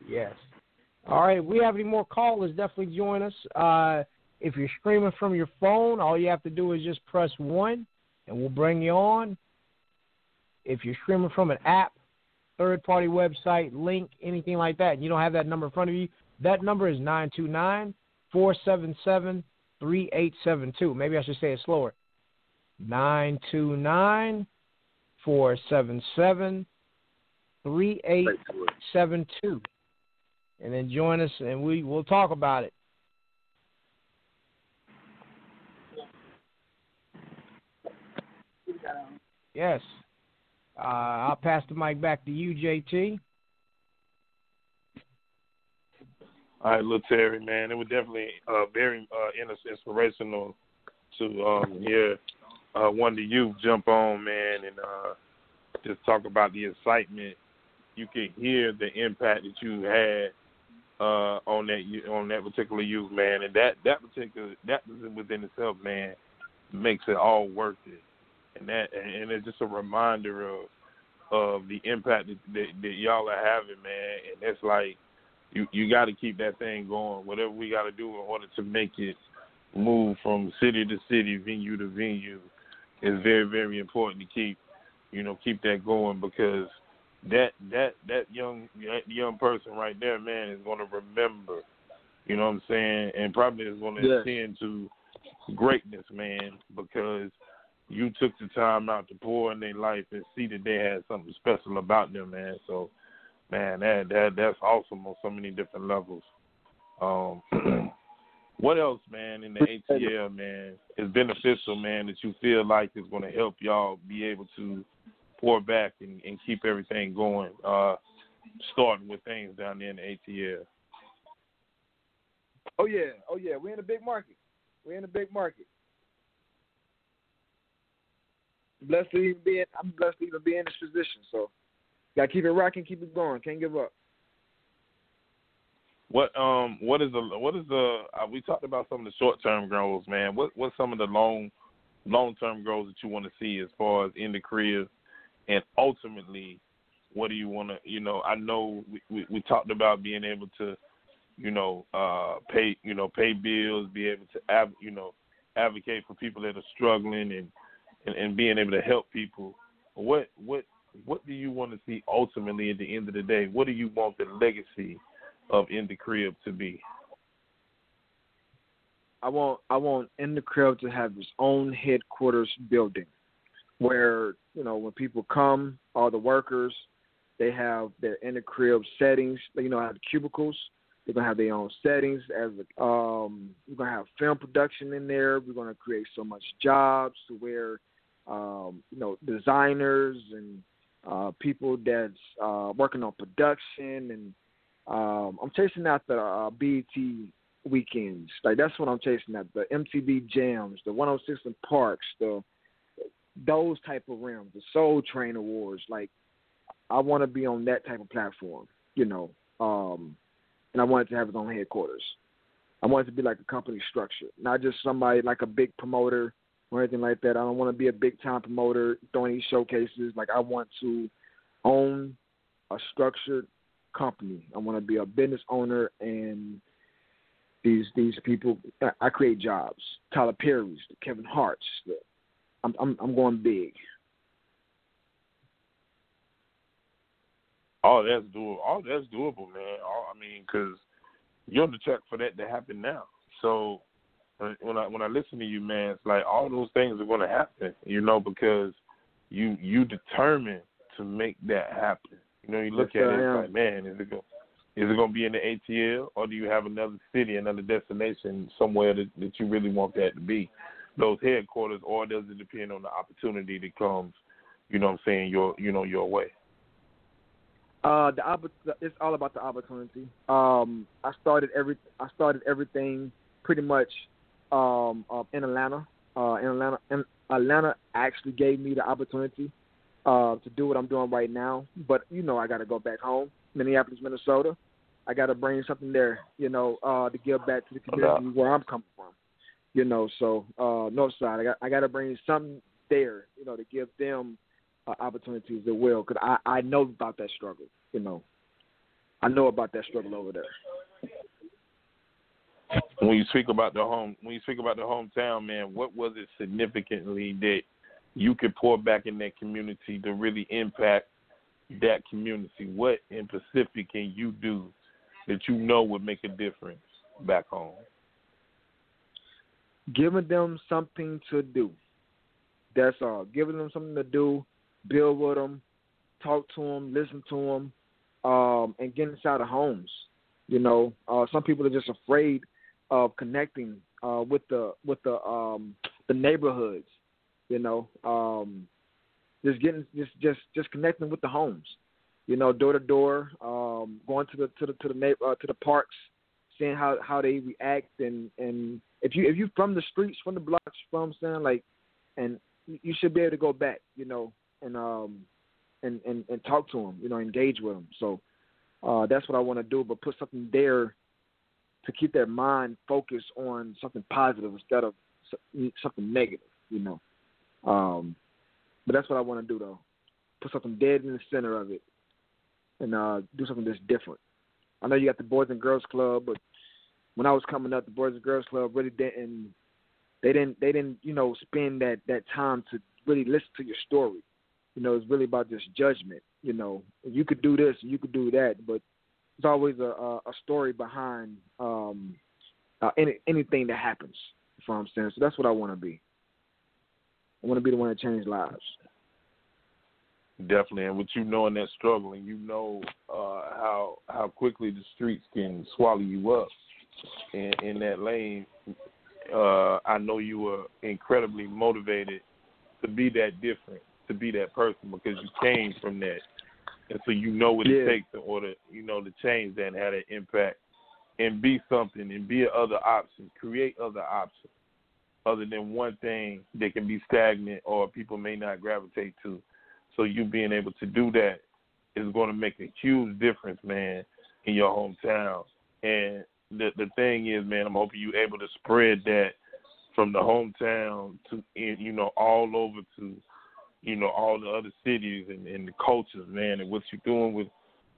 Yes. All right. If we have any more callers, definitely join us. Uh, if you're screaming from your phone, all you have to do is just press one, and we'll bring you on. If you're screaming from an app, third party website, link, anything like that, and you don't have that number in front of you, that number is 929 477 3872. Maybe I should say it slower 929 477 3872 and then join us, and we will talk about it. Yes. Uh, I'll pass the mic back to you, JT. All right, little Terry, man, it was definitely uh, very uh, inspirational to um, hear uh, one of you jump on, man, and uh, just talk about the excitement. You could hear the impact that you had uh, on that on that particular youth, man, and that that particular that within itself, man, makes it all worth it. And that and it's just a reminder of of the impact that, that, that y'all are having, man. And it's like you you got to keep that thing going. Whatever we got to do in order to make it move from city to city, venue to venue, is very very important to keep you know keep that going because that that that young that young person right there, man, is going to remember. You know what I'm saying, and probably is going to ascend to greatness, man, because you took the time out to pour in their life and see that they had something special about them, man. So, man, that that that's awesome on so many different levels. Um, what else, man, in the ATL, man, is beneficial, man, that you feel like is going to help y'all be able to pour back and, and keep everything going, uh, starting with things down there in the ATL. Oh yeah, oh yeah. We're in a big market. We're in a big market. Blessed to even be in, I'm blessed to even be in this position. So, gotta keep it rocking, keep it going. Can't give up. What um what is the what is the uh, we talked about some of the short term goals, man. What what's some of the long long term goals that you want to see as far as in the career, and ultimately, what do you want to you know? I know we, we we talked about being able to, you know, uh pay you know pay bills, be able to av- you know advocate for people that are struggling and and, and being able to help people. What what what do you want to see ultimately at the end of the day? What do you want the legacy of In the Crib to be? I want I want in the crib to have its own headquarters building, where you know when people come, all the workers, they have their in the crib settings. You know, have cubicles. They're gonna have their own settings. As um, we're gonna have film production in there. We're gonna create so much jobs to where, um, you know, designers and uh, people that's uh, working on production and um, I'm chasing after uh, BET weekends. Like that's what I'm chasing at. The MTV jams, the 106 and Parks, the those type of rims, the Soul Train Awards. Like I want to be on that type of platform, you know. Um, and I wanted to have its own headquarters. I want it to be like a company structure, not just somebody like a big promoter or anything like that. I don't want to be a big time promoter throwing these showcases. Like I want to own a structured company. I want to be a business owner and these these people. I create jobs. Tyler Perry's, Kevin Hart's. I'm I'm I'm going big. Oh, that's doable. Oh, that's doable, man. Oh, I mean, because you're on the track for that to happen now. So when I when I listen to you, man, it's like all those things are going to happen, you know, because you you determined to make that happen. You know, you look yes, at it, it's like, man, is it go, is it going to be in the ATL, or do you have another city, another destination somewhere that that you really want that to be, those headquarters, or does it depend on the opportunity that comes, you know, what I'm saying your you know your way. Uh, the it's all about the opportunity. Um, I started every I started everything pretty much um, uh, in Atlanta. Uh, in Atlanta, in Atlanta actually gave me the opportunity uh, to do what I'm doing right now. But you know, I got to go back home, Minneapolis, Minnesota. I got to bring something there, you know, uh, to give back to the community where I'm coming from. You know, so uh, North Side, I got I got to bring something there, you know, to give them uh, opportunities as well. Because I I know about that struggle, you know. I know about that struggle over there. When you speak about the home, when you speak about the hometown, man, what was it significantly that you could pour back in that community to really impact that community? What in Pacific can you do that you know would make a difference back home? Giving them something to do. That's all. Giving them something to do, build with them, talk to them, listen to them, um, and get inside of homes. You know, uh, some people are just afraid of connecting uh, with the with the um, the neighborhoods. You know, um, just getting just just just connecting with the homes. You know, door to door, um, going to the to the to the neighbor, uh, to the parks, seeing how how they react, and and if you if you from the streets, from the blocks, from saying like, and you- should be able to go back. You know, and um and and and talk to them. You know, engage with them. So uh, that's what I want to do, but put something there to keep their mind focused on something positive instead of something negative, you know. Um, but that's what I want to do, though. Put something dead in the center of it, and uh, do something that's different. I know you got the Boys and Girls Club, but when I was coming up, the Boys and Girls Club really didn't. They didn't. They didn't. You know, spend that that time to really listen to your story. You know, it's really about just judgment. You know, you could do this, you could do that, but there's always a a, a story behind um, uh, any anything that happens. What I'm saying? So that's what I want to be. I want to be the one that changes lives. Definitely, and with you knowing that struggle, and you know uh, how how quickly the streets can swallow you up in, in that lane. Uh, I know you were incredibly motivated to be that different, to be that person, because you came from that, and so you know what it takes in order, you know, to change that and have that impact, and be something, and be other options, create other options, other than one thing that can be stagnant or people may not gravitate to. So you being able to do that is going to make a huge difference, man, in your hometown. And the the thing is, man, I'm hoping you're able to spread that from the hometown to in, you know all over to you know all the other cities and, and the cultures, man. And what you're doing with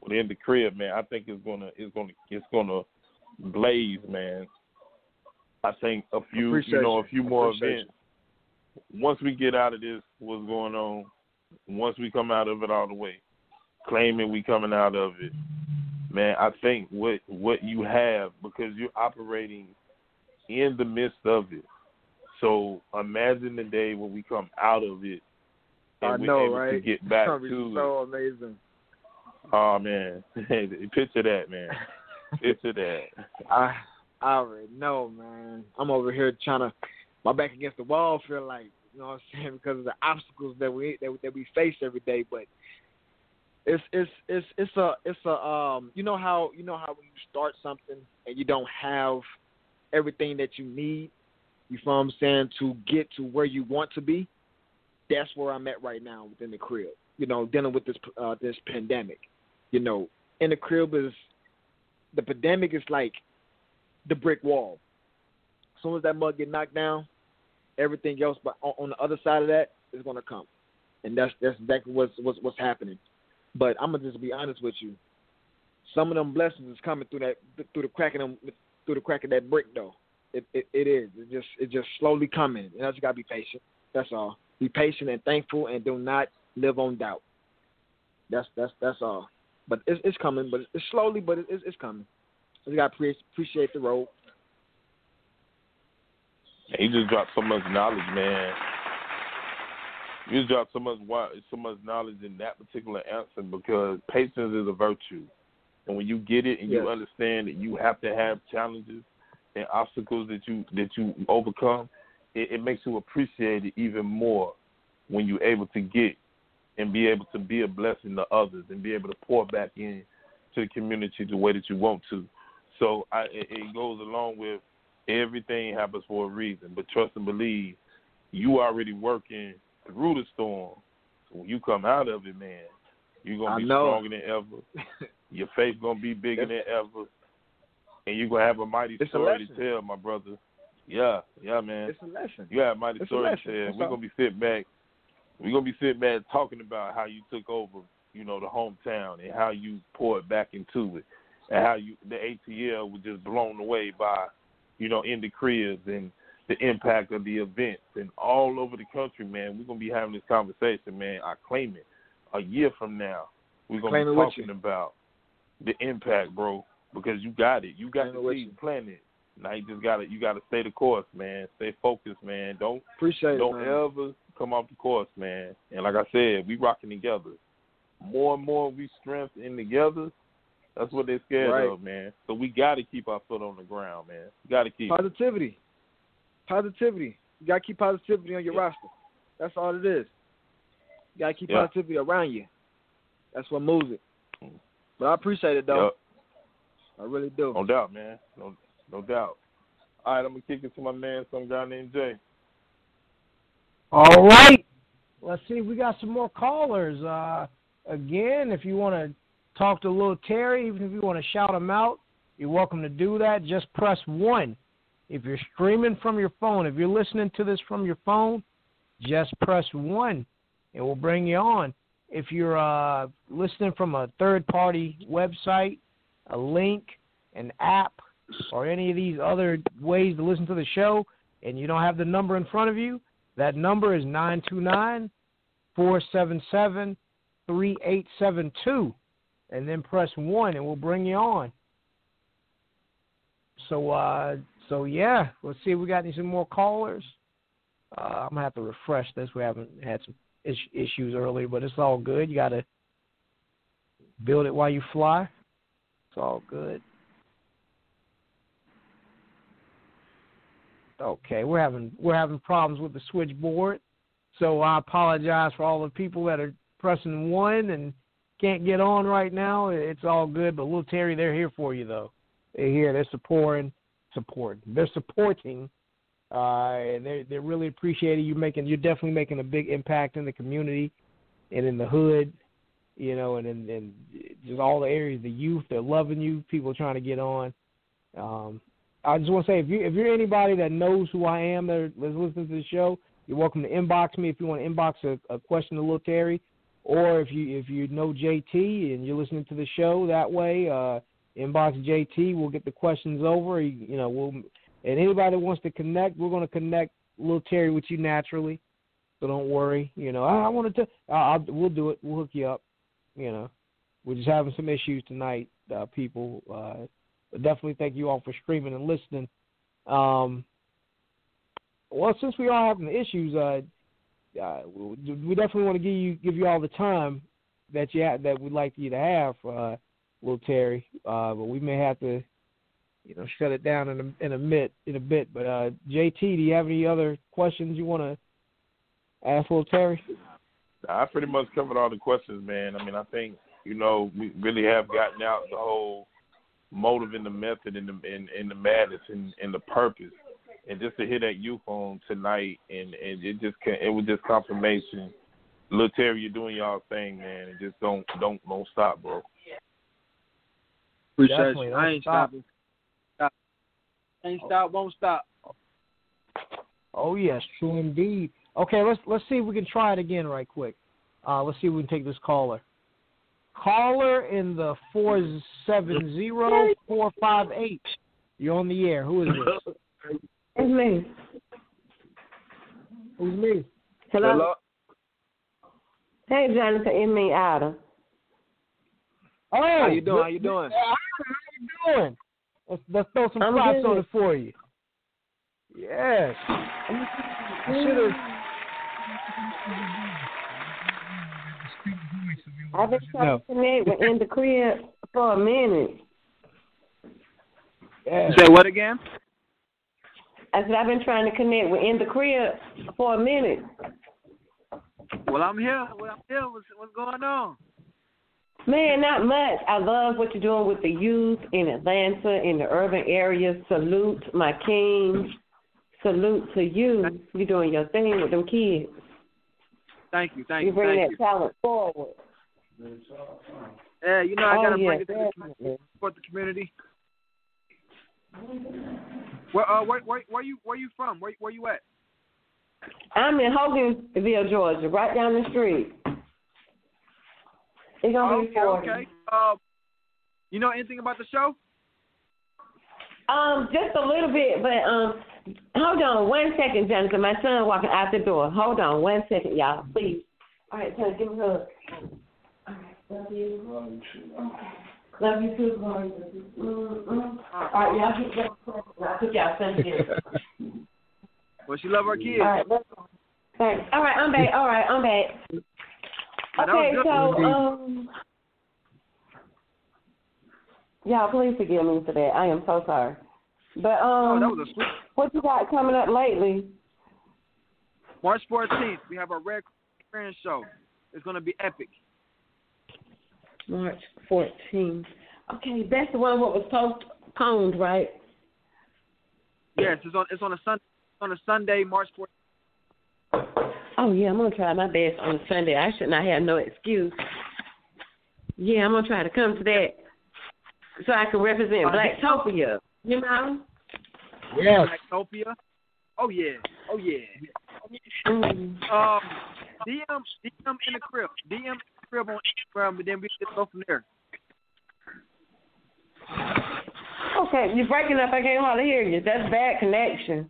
within the crib, man, I think it's gonna it's gonna it's gonna blaze, man. I think a few Appreciate you know a few more Appreciate events. Once we get out of this, what's going on? Once we come out of it all the way, claiming we coming out of it, man, I think what what you have because you're operating in the midst of it. So imagine the day when we come out of it and I we're know, able to get back be to so amazing. Oh man, picture that, man. Picture that. I I already know, man. I'm over here trying to my back against the wall. Feel like you know what I'm saying because of the obstacles that we that, that we face every day. But it's it's it's it's a it's a um you know how you know how when you start something and you don't have everything that you need, you feel I'm saying to get to where you want to be. that's where I'm at right now within the crib. You know, dealing with this uh, this pandemic. You know, in the crib is the pandemic is like the brick wall. As soon as that mug get knocked down, everything else, but on, on the other side of that is going to come, and that's that's exactly what's what's, what's happening. But I'm gonna just be honest with you. Some of them blessings is coming through that through the crack of them through the crack of that brick though. It it, it is. It just it just slowly coming, and I just gotta be patient. That's all. Be patient and thankful, and do not live on doubt. That's that's that's all. But it's it's coming, but it's slowly, but it's it's coming. You gotta appreciate the road. He just dropped so much knowledge, man. You just dropped so much so much knowledge in that particular answer because patience is a virtue, and when you get it and yes. you understand that you have to have challenges and obstacles that you that you overcome, it, it makes you appreciate it even more when you're able to get and be able to be a blessing to others and be able to pour back in to the community the way that you want to. So I, it, it goes along with everything happens for a reason, but trust and believe you already working through the storm. So when you come out of it, man, you're gonna be stronger than ever. Your faith gonna be bigger than ever, and you're gonna have a mighty it's story a to tell, my brother. Yeah, yeah, man. It's a lesson. You have a mighty it's story to tell. We're all. gonna be sitting back. We're gonna be sitting back talking about how you took over, you know, the hometown and how you poured back into it, and how you the ATL was just blown away by, you know, in the cribs and the impact of the events and all over the country, man. We're gonna be having this conversation, man. I claim it. A year from now, we're gonna claim be talking about the impact, bro. Because you got it. You got claim the seed planted. Now you just gotta you gotta stay the course, man. Stay focused, man. Don't appreciate don't it, ever come off the course, man. And like I said, we rocking together. More and more we strengthen together. That's what they're scared right. of, man. So we got to keep our foot on the ground, man. We got to keep positivity. Positivity. You got to keep positivity on your yeah. roster. That's all it is. You got to keep yeah. positivity around you. That's what moves it. But I appreciate it though. Yep. I really do. No doubt, man. No, no doubt. All right, I'm gonna kick it to my man, some guy named Jay. All right. Let's see. We got some more callers. Uh, again, if you want to talk to Little Terry, even if you want to shout him out, you're welcome to do that. Just press one. If you're streaming from your phone, if you're listening to this from your phone, just press one. It will bring you on. If you're uh, listening from a third party website, a link, an app, or any of these other ways to listen to the show, and you don't have the number in front of you, that number is 929 477 3872. And then press 1 and we'll bring you on. So, uh, so yeah, let's see if we got any some more callers. Uh, I'm gonna have to refresh this. We haven't had some is- issues earlier, but it's all good. You got to build it while you fly. It's all good. Okay, we're having we're having problems with the switchboard, so I apologize for all the people that are pressing one and can't get on right now. It's all good, but little Terry, they're here for you though. They're here. They're supporting, supporting. They're supporting, uh, and they're they're really appreciating you making. You're definitely making a big impact in the community and in the hood, you know, and in and just all the areas. The youth, they're loving you. People trying to get on. Um, I just want to say, if you if you're anybody that knows who I am that is listening to the show, you're welcome to inbox me if you want to inbox a, a question to Little Terry, or if you if you know JT and you're listening to the show that way, uh, inbox JT. We'll get the questions over. You, you know, we'll and anybody that wants to connect, we're going to connect little Terry with you naturally. So don't worry. You know, I, I to. I'll, we'll do it. We'll hook you up. You know, we're just having some issues tonight, uh, people. Uh, but definitely thank you all for streaming and listening. Um, well, since we are having issues, uh, uh, we definitely want to give you give you all the time that you ha- that we'd like you to have, uh, little Terry. Uh, but we may have to, you know, shut it down in a in a bit in a bit. But uh, JT, do you have any other questions you want to ask little Terry? I pretty much covered all the questions, man. I mean, I think you know we really have gotten out the whole motive and the method and the and, and the madness and, and the purpose and just to hear that youth on tonight, and and it just it was just confirmation. Lil Terry, you're doing y'all thing, man, and just don't don't don't stop, bro. Appreciate Definitely, you. I ain't stop. stopping. Stop. Ain't stop, won't stop. Oh yes, true indeed. Okay, let's let's see if we can try it again right quick. Uh, let's see if we can take this caller. Caller in the four seven zero four five eight. You're on the air. Who is this? It's me. Who's me? Hello? Hello? Hey, Jonathan, it's me, Adam. Oh, How you doing? How you doing? How you doing? Let's, let's throw some I'm props on it for you. Yes. Mm-hmm. You should have. I've been trying No. to connect with In the Crib for a minute. Yes. Say what again? I said I've been trying to connect with In the Crib for a minute. Well, I'm here. Well, I'm here. What's, what's going on? Man, not much. I love what you're doing with the youth in Atlanta, in the urban areas. Salute my king. Salute to you. You're doing your thing with them kids. Thank you. Thank You you. bring that you. talent forward. Yeah, you know I Oh, gotta yeah, bring it to the support the community. Where uh where where, where you where you from? Where where you at? I'm in Hogansville, Georgia, right down the street. It's gonna be okay, forty. okay. Uh, you know anything about the show? Um, just a little bit, but um, hold on one second, Jonathan. My son walking out the door. Hold on one second, y'all, please. All right, son, give me a hug. All right, love you. Love you too, Lord. Mm-mm. All right, y'all get that. I took y'all son together. Well, she love her kids. All right. Thanks. All right, I'm back. All right, I'm back. Now, that was Okay, so um, y'all, please forgive me for that. I am so sorry. But Oh, um, that was a sweet. what you got coming up lately? March 14th, we have our Red Experience show. It's gonna be epic. March 14th. Okay, that's the one what was postponed, right? Yes, it's on it's on a Sun on a Sunday, March 14th. Oh yeah, I'm gonna try my best on Sunday. I should not have no excuse. Yeah, I'm gonna try to come to that so I can represent Blacktopia. You know? Yes. Blacktopia. Oh yeah. Oh yeah. Mm. Um, DM DM in the crib. DM in the crib on Instagram, and then we just go from there. Okay, you're breaking up. I can't hardly hear you. That's bad connection.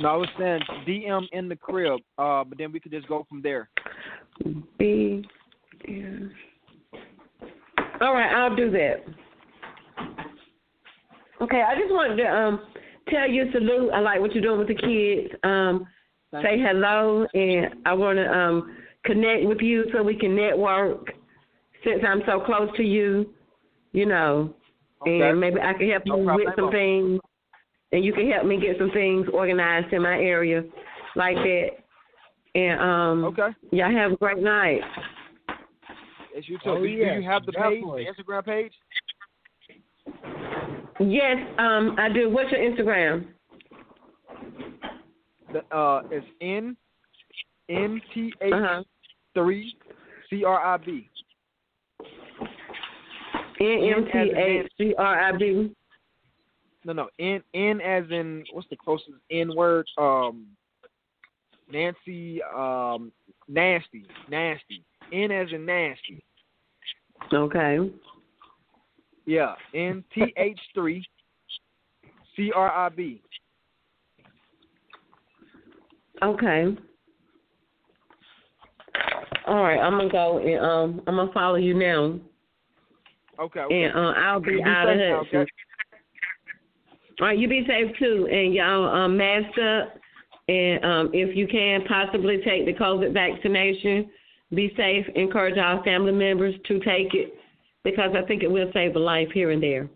No, I was saying DM in the crib. Uh, but then we could just go from there. B. Yeah. All right, I'll do that. Okay, I just wanted to um tell you salute. I like what you're doing with the kids. Um, Thank say hello, and I want to um connect with you so we can network. Since I'm so close to you, you know, Okay. and maybe I can help you No with some things, and you can help me get some things organized in my area, like that. And um, Okay. y'all have a great night. It's you too. Oh, do, you- do you have the definitely. page, the Instagram page? Yes, um, I do. What's your Instagram? The, uh, it's N N T H Uh-huh. three C R I B. N M T H C R I B. No, no. N N as in what's the closest N word? Um, Nancy. Um, nasty, nasty. N as in nasty. Okay. Yeah. N T H three C R I B. Okay. All right, I'm gonna go and um, I'm gonna follow you now, Okay. okay. and uh, I'll be You out of Hudson. okay? All right, you be safe too, and y'all um, mask up, and um, if you can, possibly take the COVID vaccination. Be safe. Encourage our family members to take it because I think it will save a life here and there.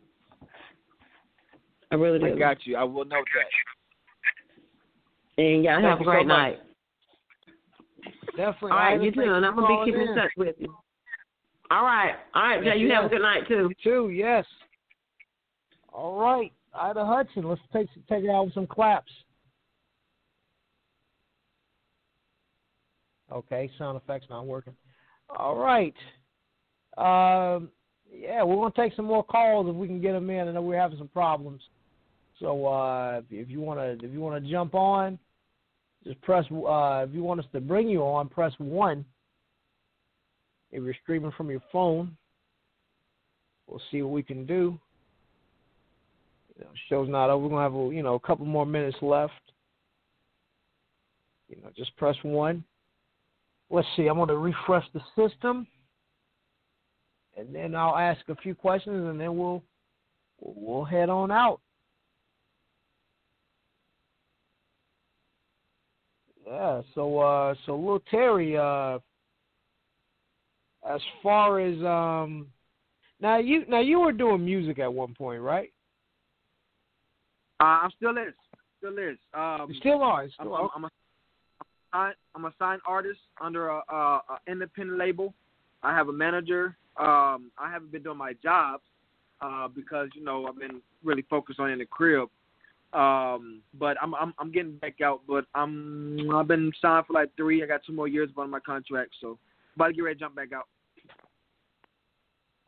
I really do. I got you. I will note that. And y'all Thank have a you so great night. Definitely. All right, you too, and I'm gonna be keeping in touch with you. All right, all right, Yes, Jay. You have a good night too. You too, yes. All right. Ida Hudson. Let's take take it out with some claps. Okay, sound effects not working. All right. Um, yeah, we're gonna take some more calls if we can get them in. I know we're having some problems. So uh, if you wanna if you wanna jump on, just press. Uh, if you want us to bring you on, press one. If you're streaming from your phone, we'll see what we can do. You know, show's not over. We're gonna have a, you know a couple more minutes left. You know, just press one. Let's see. I'm gonna refresh the system, and then I'll ask a few questions, and then we'll we'll head on out. Yeah. So uh, so little Terry. Uh, as far as um, now you now you were doing music at one point, right? Uh, I'm still is, still is. Um, You still are. Still I'm. I'm, I'm a I'm a signed artist under a, a, a independent label. I have a manager. Um, I haven't been doing my job uh, because you know I've been really focused on in the crib. Um, but I'm, I'm I'm getting back out. But I'm I've been signed for like three. I got two more years on my contract, so about to get ready to jump back out.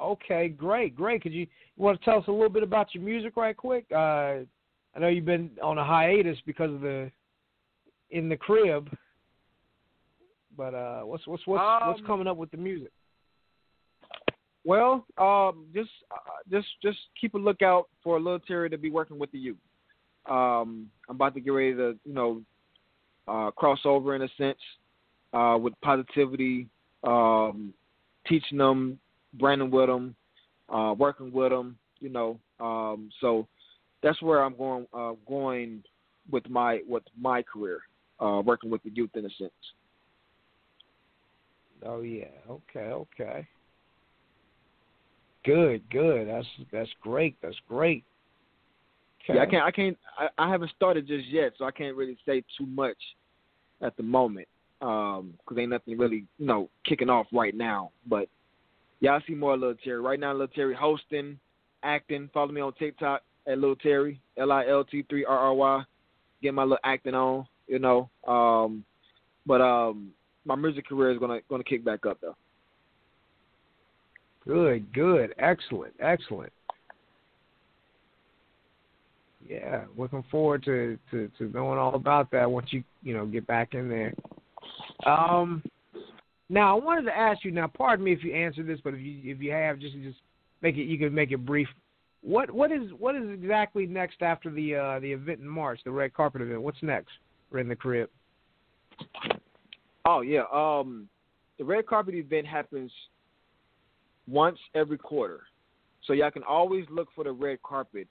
Okay, great, great. Could you, you want to tell us a little bit about your music right quick? Uh, I know you've been on a hiatus because of the in the crib, but uh, what's what's what's what's Um, coming up with the music? Well, um, just uh, just just keep a lookout for a little Terry to be working with the youth. Um, I'm about to get ready to you know uh, cross over in a sense uh, with positivity, um, teaching them, branding with them, uh, working with them. You know, um, so that's where I'm going uh, going with my with my career, uh, working with the youth in a sense. Oh yeah, okay, okay. Good, good. That's that's great. That's great. Yeah, I can't. I can't. I, I haven't started just yet, so I can't really say too much at the moment because ain't nothing really, you know, kicking off right now. But yeah, I see more of Lil Terry right now. Lil Terry hosting, acting. Follow me on TikTok at Lil Terry L I L T three R R Y. Get my little acting on, you know. Um, but um, my music career is gonna gonna kick back up though. Good, good, excellent, excellent. Yeah, looking forward to, to, to knowing all about that once you you know get back in there. Um, now I wanted to ask you. Now, pardon me if you answer this, but if you if you have, just just make it. You can make it brief. What what is what is exactly next after the uh, the event in March, the red carpet event? What's next? We're in the crib. Oh yeah. Um, the red carpet event happens once every quarter, so y'all can always look for the red carpet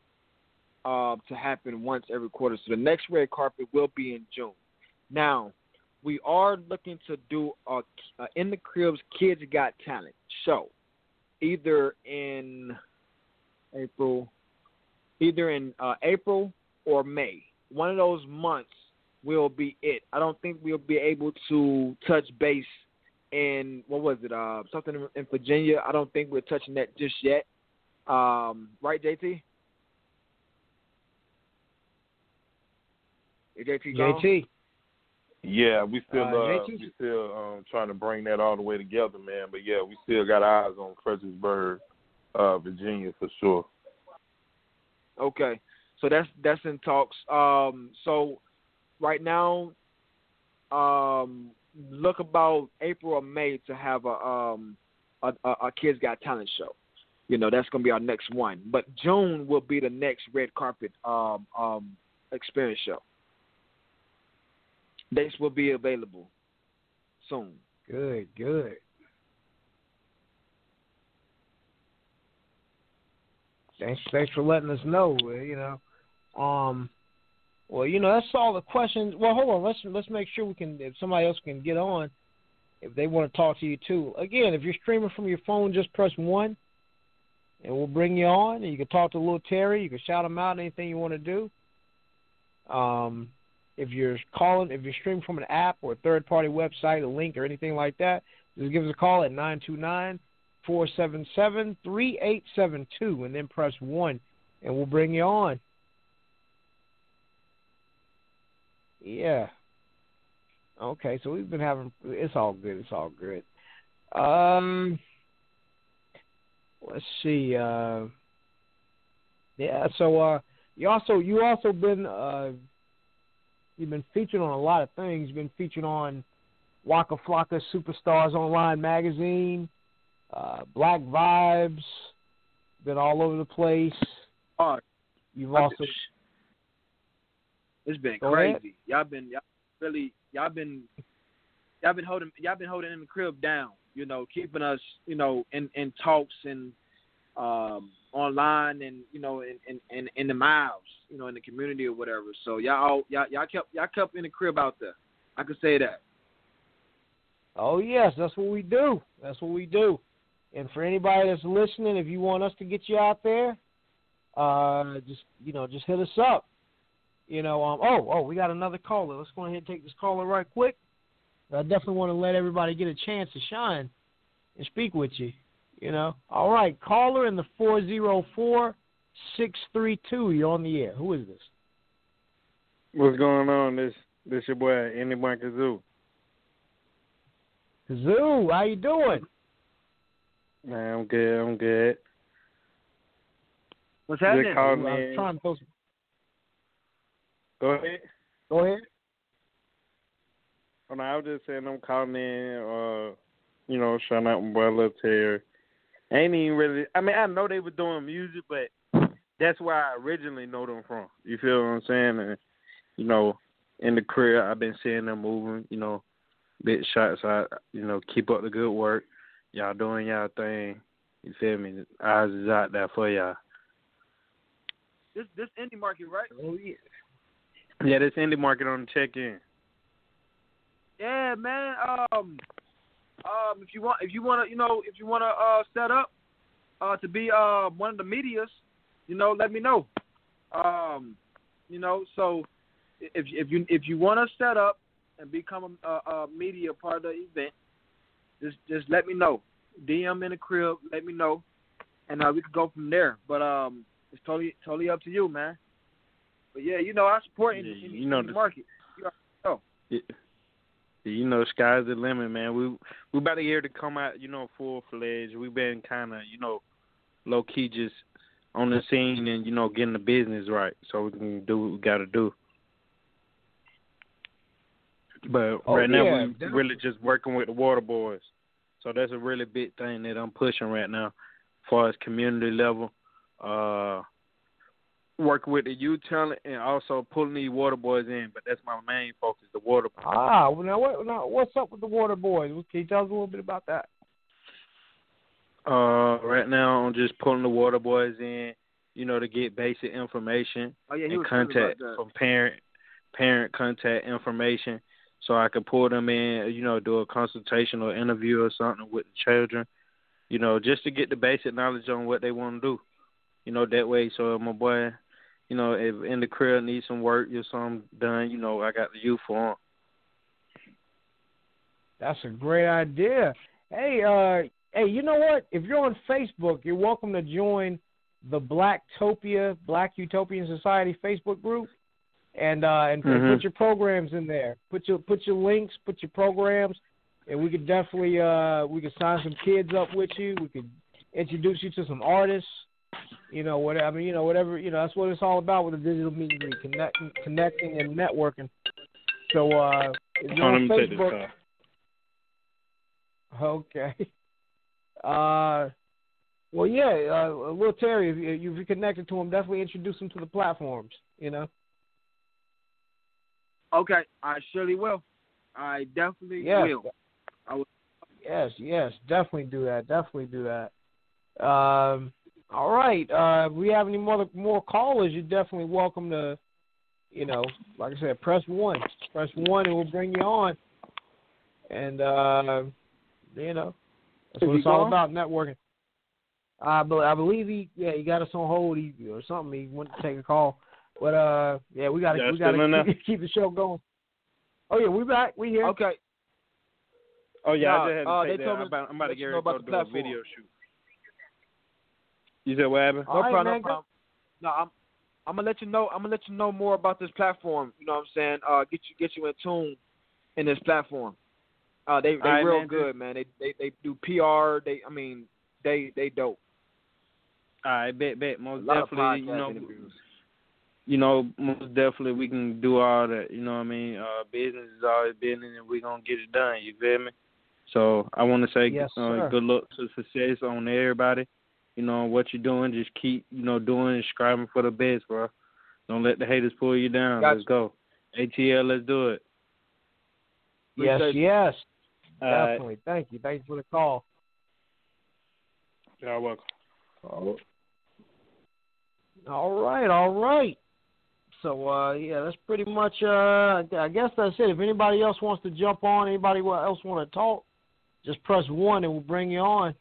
uh, to happen once every quarter. So the next red carpet will be in June. Now, we are looking to do a, a in the cribs Kids Got Talent show, either in April, either in uh, April or May. One of those months will be it. I don't think we'll be able to touch base in what was it? Uh, something in, in Virginia. I don't think we're touching that just yet. Um, right, JT? Is JT gone? JT. Yeah, we still Uh, uh, we still um, trying to bring that all the way together, man. But yeah, we still got eyes on Fredericksburg, uh, Virginia for sure. Okay, so that's that's in talks. Um, so right now, um, look about April or May to have a um a, a, a Kids Got Talent show. You know that's gonna be our next one. But June will be the next red carpet um um experience show. Dates will be available soon. Good, good. Thanks, thanks for letting us know. uh, You know, um, well, you know, that's all the questions. Well, hold on. Let's let's make sure we can. If somebody else can get on, if they want to talk to you too. Again, if you're streaming from your phone, just press one, and we'll bring you on. And you can talk to little Terry. You can shout him out. Anything you want to do. Um, if you're calling, if you're streaming from an app or a third party website, a link or anything like that, just give us a call at 929 477 3872 and then press 1 and we'll bring you on. Yeah. Okay, so we've been having it's all good, it's all good. Um let's see, uh yeah, so uh you also you also been uh you've been featured on a lot of things. You've been featured on Waka Flocka Superstars Online magazine, uh, Black Vibes. Been all over the place. Oh, You've also it's been Go crazy. ahead. Y'all been y'all really y'all been y'all been holding y'all been holding in the crib down. You know, keeping us you know in in talks and um online and you know in in in, in the miles you know in the community or whatever. So y'all all- y'all y'all kept y'all kept in the crib out there. I could say that. Oh yes, that's what we do. That's what we do. And for anybody that's listening, if you want us to get you out there, uh, just you know, just hit us up. You know, um, oh, oh, we got another caller. Let's go ahead and take this caller right quick. I definitely want to let everybody get a chance to shine and speak with you. You know, all right, caller in the four zero four six three two. You're on the air. Who is this? What's going on? This this your boy Andy Kazoo. Kazoo, how you doing? Man, I'm good. I'm good. What's Just happening? call I'm me. trying to throw some- Go ahead. Go ahead. Oh, no, I was just saying I'm calling in. Uh, you know, shouting out my boy Lil Terry. Ain't even really. I mean, I know they were doing music, but that's where I originally know them from. You feel what I'm saying? And you know, in the career, I've been seeing them moving. You know, big shots out. You know, keep up the good work. Y'all doing y'all thing. You feel me? Eyes is out there for y'all. This this indie market, right? Oh yeah. Yeah, this indie market on the check in. Yeah, man. Um, um, if you want, if you want to, you know, if you want to uh, set up uh, to be uh, one of the medias, you know, let me know. Um, you know, so if if you if you want to set up and become a, a, a media part of the event, just just let me know. DM in the crib, let me know, and uh, we could go from there. But um, it's totally totally up to you, man. But yeah, you know, I support Yeah, indie, you know the- market. You know. Yeah. You know, sky's the limit, man. We we about a year to come out, you know, full fledged. We've been kind of, you know, low key just on the scene and you know getting the business right, so we can do what we got to do. But Oh, right now we're definitely. really just working with the Water Boys, so that's a really big thing that I'm pushing right now, as far as community level. Uh, working with the youth talent and also pulling these Water Boys in, but that's my main focus, the Water Boys. Ah, well, now, what, now what's up with the Water Boys? Can you tell us a little bit about that? Uh, right now I'm just pulling the water boys in, you know, to get basic information Oh yeah, he and was telling me about contact from parent parent contact information, so I can pull them in, you know, do a consultation or interview or something with the children, you know, just to get the basic knowledge on what they want to do, you know, that way. So my boy, you know, if in the crib need some work or something done, you know, I got the youth for 'em. That's a great idea. Hey, uh, hey, you know what? If you're on Facebook, you're welcome to join the Blacktopia Black Utopian Society Facebook group, and uh, and, Mhm. put your programs in there. Put your put your links, put your programs, and we could definitely uh, we could sign some kids up with you. We could introduce you to some artists. You know, whatever. I mean, you know, whatever. You know, that's what it's all about with the digital media, connecting, connecting, and networking. So, uh, if you're on, on let this Facebook. Okay. Uh, well, yeah, uh, Lil Terry, if you- if you're connected to him, definitely introduce him to the platforms. You know. Okay, I surely will. I definitely Yes. will. I will. Yes, yes, definitely do that. Definitely do that. Um, all right. Uh, if we have any more more callers, you're definitely welcome to, you know, like I said, press one. Press one, and we'll bring you on. And uh, you know, that's Is what he it's all about, networking. I, be, I believe he, yeah, he got us on hold he, or something. He went to take a call, but uh, yeah, we got to Y'all we gotta keep, keep the show going. Oh yeah, we back. We here. Okay. Oh yeah, Nah, I just had to uh, say they that. told me I'm about, I'm about to get ready to go about the do a video shoot. You said what happened? No right, problem. man, no problem. No, I'm I'm gonna let you know. I'm gonna let you know more about this platform. You know what I'm saying? Uh, get you get you in tune in this platform. Uh, they they All right, real man. good, man. They they they do PR. They I mean they they dope. All right, bet, bet. A Most lot definitely, podcast you know, interviews. you know, most definitely we can do all that. You know what I mean? Uh, business is always business, and we gonna get it done. You feel me? So I want to say, Yes, uh, sir. good luck to success on everybody. You know what you're doing. Just keep, you know, doing and striving for the best, bro. Don't let the haters pull you down. Gotcha. Let's go. ATL, let's do it. Yes, Appreciate yes. All right. Definitely. Thank you. Thank you for the call. Y'all welcome. Oh. All right, all right. So uh yeah, that's pretty much uh I guess that's it. If anybody else wants to jump on, anybody else want to talk, just press one and we'll bring you on.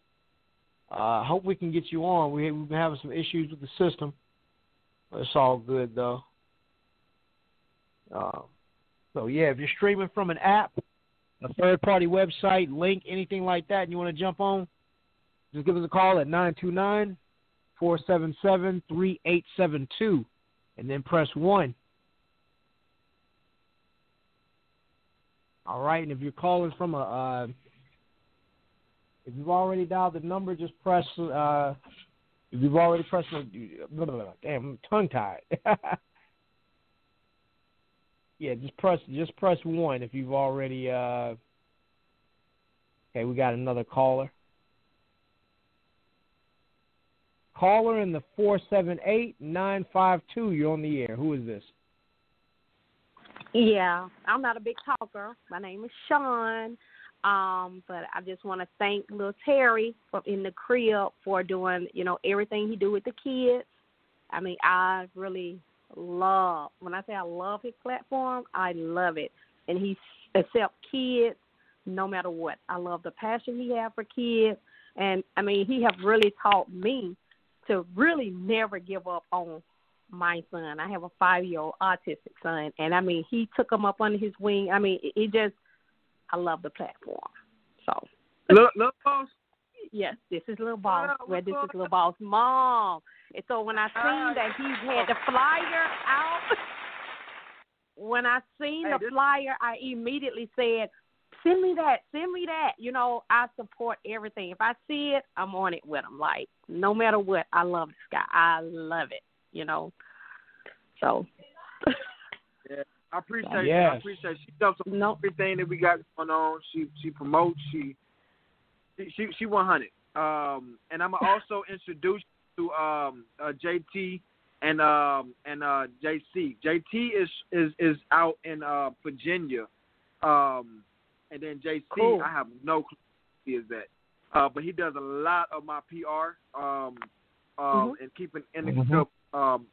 Uh hope we can get you on. We we've been having some issues with the system. It's all good though. Uh, so yeah, if you're streaming from an app, a third party website, link, anything like that, and you want to jump on, just give us a call at nine two nine four seven seven three eight seven two, and then press one. All right, and if you're calling from a, uh, if you've already dialed the number, just press. Uh, if you've already pressed, blah, blah, blah, damn, tongue tied. yeah, just press, just press one if you've already. Uh, okay, we got another caller. Caller in the four seven eight nine five two. You're on the air. Who is this? Yeah, I'm not a big talker. My name is Sean. Um, but I just want to thank little Terry from in the crib for doing, you know, everything he do with the kids. I mean, I really love when I say I love his platform, I love it. And he accepts kids no matter what. I love the passion he has for kids and I mean he have really taught me to really never give up on my son. I have a five year old autistic son and I mean he took him up under his wing. I mean it just I love the platform. So look, boss. yes, this is little boss. Wow, Well, this is little boss mom. And so when I seen that he had the flyer out, when I seen Hey, the flyer, I immediately said, "Send me that, send me that." You know, I support everything. If I see it, I'm on it with him. Like no matter what, I love this guy. I love it. You know, so I appreciate it. I appreciate it. She does no, everything that we got going on. She she promotes. She she she, she 100. Um, and I'm gonna also introduce you to um uh, JT and um and uh JC. JT is is is out in uh Virginia. Um, and then JC, Cool. I have no clue he is that. Uh, but he does a lot of my PR. Um, um, Mhm. and keeping in the Mhm. um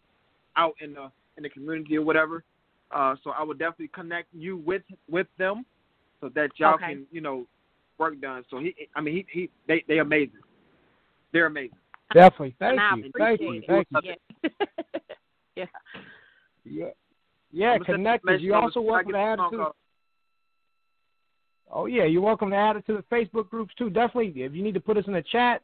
out in the in the community or whatever. Uh, so I would definitely connect you with with them, so that y'all Okay. can you know work done. So he, I mean, he he they they amazing. They're amazing. Definitely. Thank and I you. Thank you. appreciate Thank you. it. Yeah. yeah. Yeah. Yeah, I'm gonna send connect us. information You're over also so I welcome get to add the it to phone the call. Oh yeah, you're welcome to add it to the Facebook groups too. Definitely, if you need to put us in the chat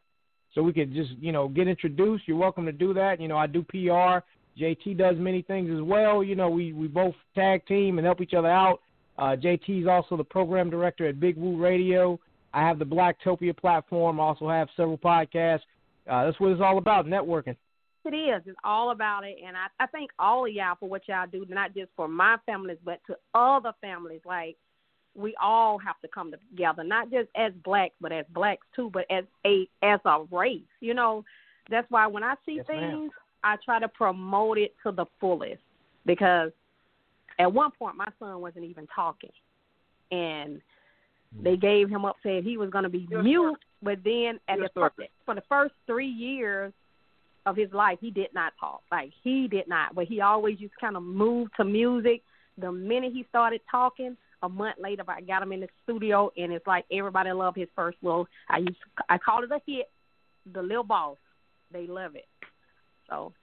so we could just you know get introduced, you're welcome to do that. You know, I do PR. JT does many things as well. You know, we we both tag team and help each other out. Uh, JT is also the program director at Big Woo Radio. I have the Blacktopia platform. I also have several podcasts. Uh, that's what it's all about, networking. It is. It's all about it, and I I thank all of y'all for what y'all do, not just for my families, but to other families. Like we all have to come together, not just as blacks, but as blacks too, but as a as a race. You know, that's why when I see Yes, ma'am. Things, I try to promote it to the fullest because at one point my son wasn't even talking, and hmm. they gave him up said he was going to be Your mute, but then at Your the story. fir- for the first three years of his life, he did not talk. Like he did not, but he always used to kind of move to music. The minute he started talking, a month later, I got him in the studio, and it's like everybody loved his first little. I used to, I called it a hit, the little boss. They love it. So.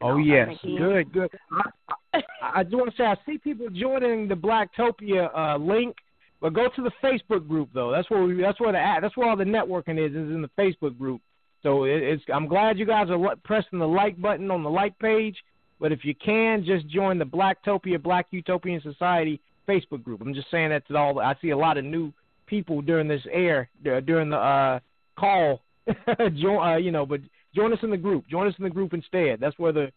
Oh know, yes, good, good. I, I just want to say I see people joining the Blacktopia uh, link, but go to the Facebook group though. That's where we. That's where the. That's where all the networking is. Is in the Facebook group. So it, it's I'm glad you guys are pressing the like button on the like page. But if you can, just join the Blacktopia Black Utopian Society Facebook group. I'm just saying that to all. I see a lot of new people during this air during the uh, call. join, uh, you know, but join us in the group. Join us in the group instead. That's where the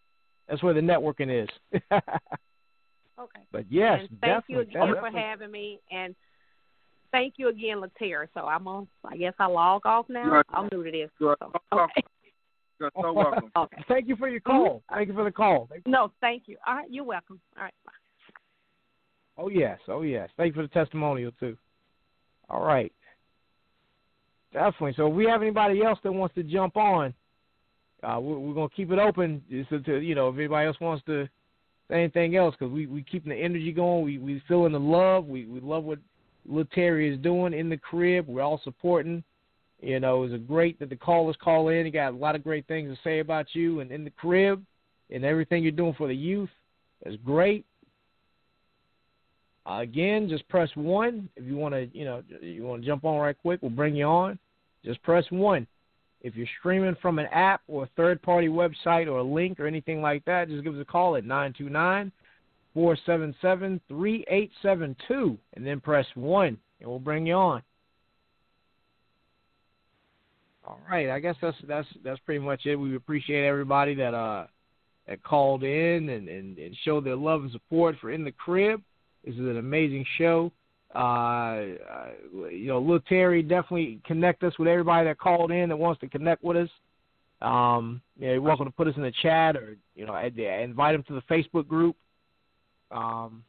that's where the networking is. Okay. But yes, and thank you definitely, again for having me, and thank you again, Latera. So I'm on. I guess I log off now. You're- I'm new to this. You're so, so okay. You're so welcome. Okay. Thank you for your call. Mm-hmm. Thank you for the call. No, thank you. All right, you're welcome. All right. Bye. Oh yes, oh yes. Thank you for the testimonial too. All right. Definitely. So if we have anybody else that wants to jump on, uh, we're, we're gonna keep it open. Just to you know, if anybody else wants to say anything else, because we we keeping the energy going. We we feeling the love. We we love what Lil Terry is doing in the crib. We're all supporting. You know, it's great that the callers call in. You got a lot of great things to say about you and in the crib and everything you're doing for the youth. It's great. Uh, again, just press one if you want to. You know, you want to jump on right quick. We'll bring you on. Just press one. If you're streaming from an app or a third-party website or a link or anything like that, just give us a call at nine two nine four seven seven three eight seven two, and then press one, and we'll bring you on. All right, I guess that's that's that's pretty much it. We appreciate everybody that uh that called in and, and, and showed their love and support for In the Crib. This is an amazing show. Uh, uh, you know, Lil Terry definitely connect us with everybody that called in that wants to connect with us. Um, yeah, you're welcome to put us in the chat or you know invite them to the Facebook group. Um,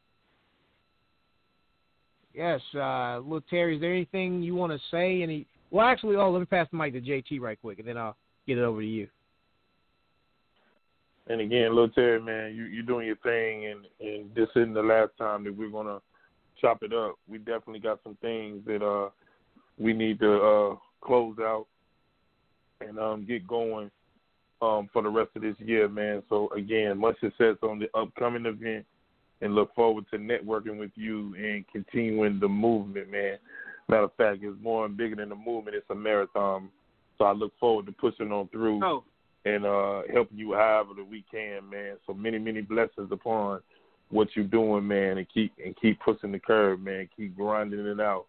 yes, uh, Lil Terry, is there anything you want to say? Any? Well, actually, oh, let me pass the mic to JT right quick, and then I'll get it over to you. And again, Lil Terry, man, you you're doing your thing, and and this isn't the last time that we're gonna chop it up. We definitely got some things that uh we need to uh close out and um get going um for the rest of this year, man. So again, much success on the upcoming event, and look forward to networking with you and continuing the movement, man. Matter of fact, it's more and bigger than the movement. It's a marathon. So I look forward to pushing on through Oh, and uh helping you however that we can, man. So many, many blessings upon what you're doing, man, and keep and keep pushing the curve, man. Keep grinding it out.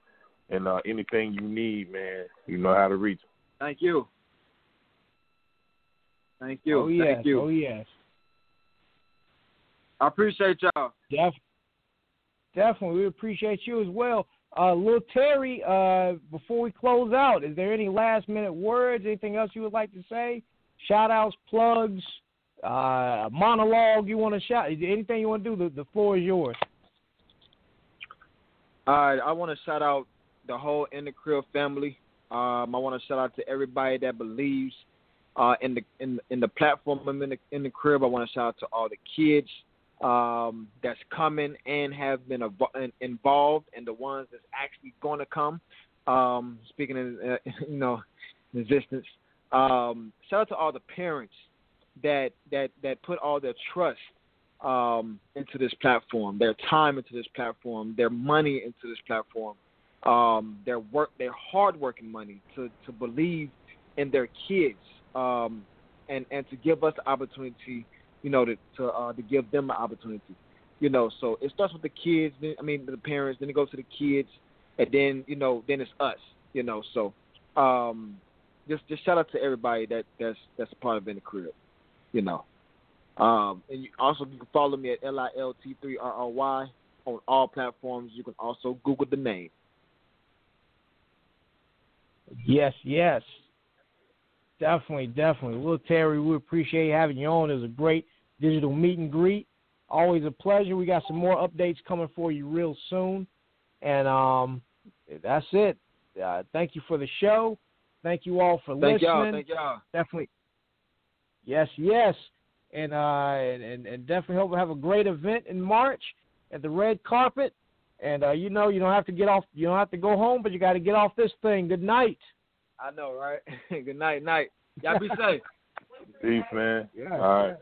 And uh anything you need, man, you know how to reach. thank you. Thank you. Oh yes, Thank you. oh yes. I appreciate y'all. Def- definitely, we appreciate you as well. Uh, Lil Terry, uh, before we close out, is there any last minute words? Anything else you would like to say? Shout outs, plugs, uh, monologue you want to shout? Anything you want to do? The, the floor is yours. Right, I want to shout out the whole In the Crib family. Um, I want to shout out to everybody that believes uh, in the in in the platform in the in the crib. I want to shout out to all the kids um, that's coming and have been in- involved, and the ones that's actually going to come. Um, speaking in uh, you know existence. Um, shout out to all the parents that that that put all their trust um, into this platform, their time into this platform, their money into this platform, um, their work, their hardworking money to to believe in their kids, um, and and to give us the opportunity, you know, to to uh, to give them an opportunity, you know. So it starts with the kids. Then, I mean, the parents. Then it goes to the kids, and then you know, then it's us, you know. So um, just just shout out to everybody that that's that's a part of in the crib, you know. Um, and you also you can follow me at L I L T three R R Y on all platforms. You can also Google the name. Yes, yes. Definitely, definitely. Lil Terry, we appreciate having you on. It was a great digital meet and greet. Always a pleasure. We got some more updates coming for you real soon. And um, that's it. Uh, thank you for the show. Thank you all for Thank listening. y'all. Thank y'all. Definitely. Yes, yes. And uh and, and, and definitely hope we have a great event in March at the red carpet. And uh, you know you don't have to get off you don't have to go home, but you gotta get off this thing. Good night. I know, right? Good night, night. Y'all be safe. Peace, man. Yeah. All right.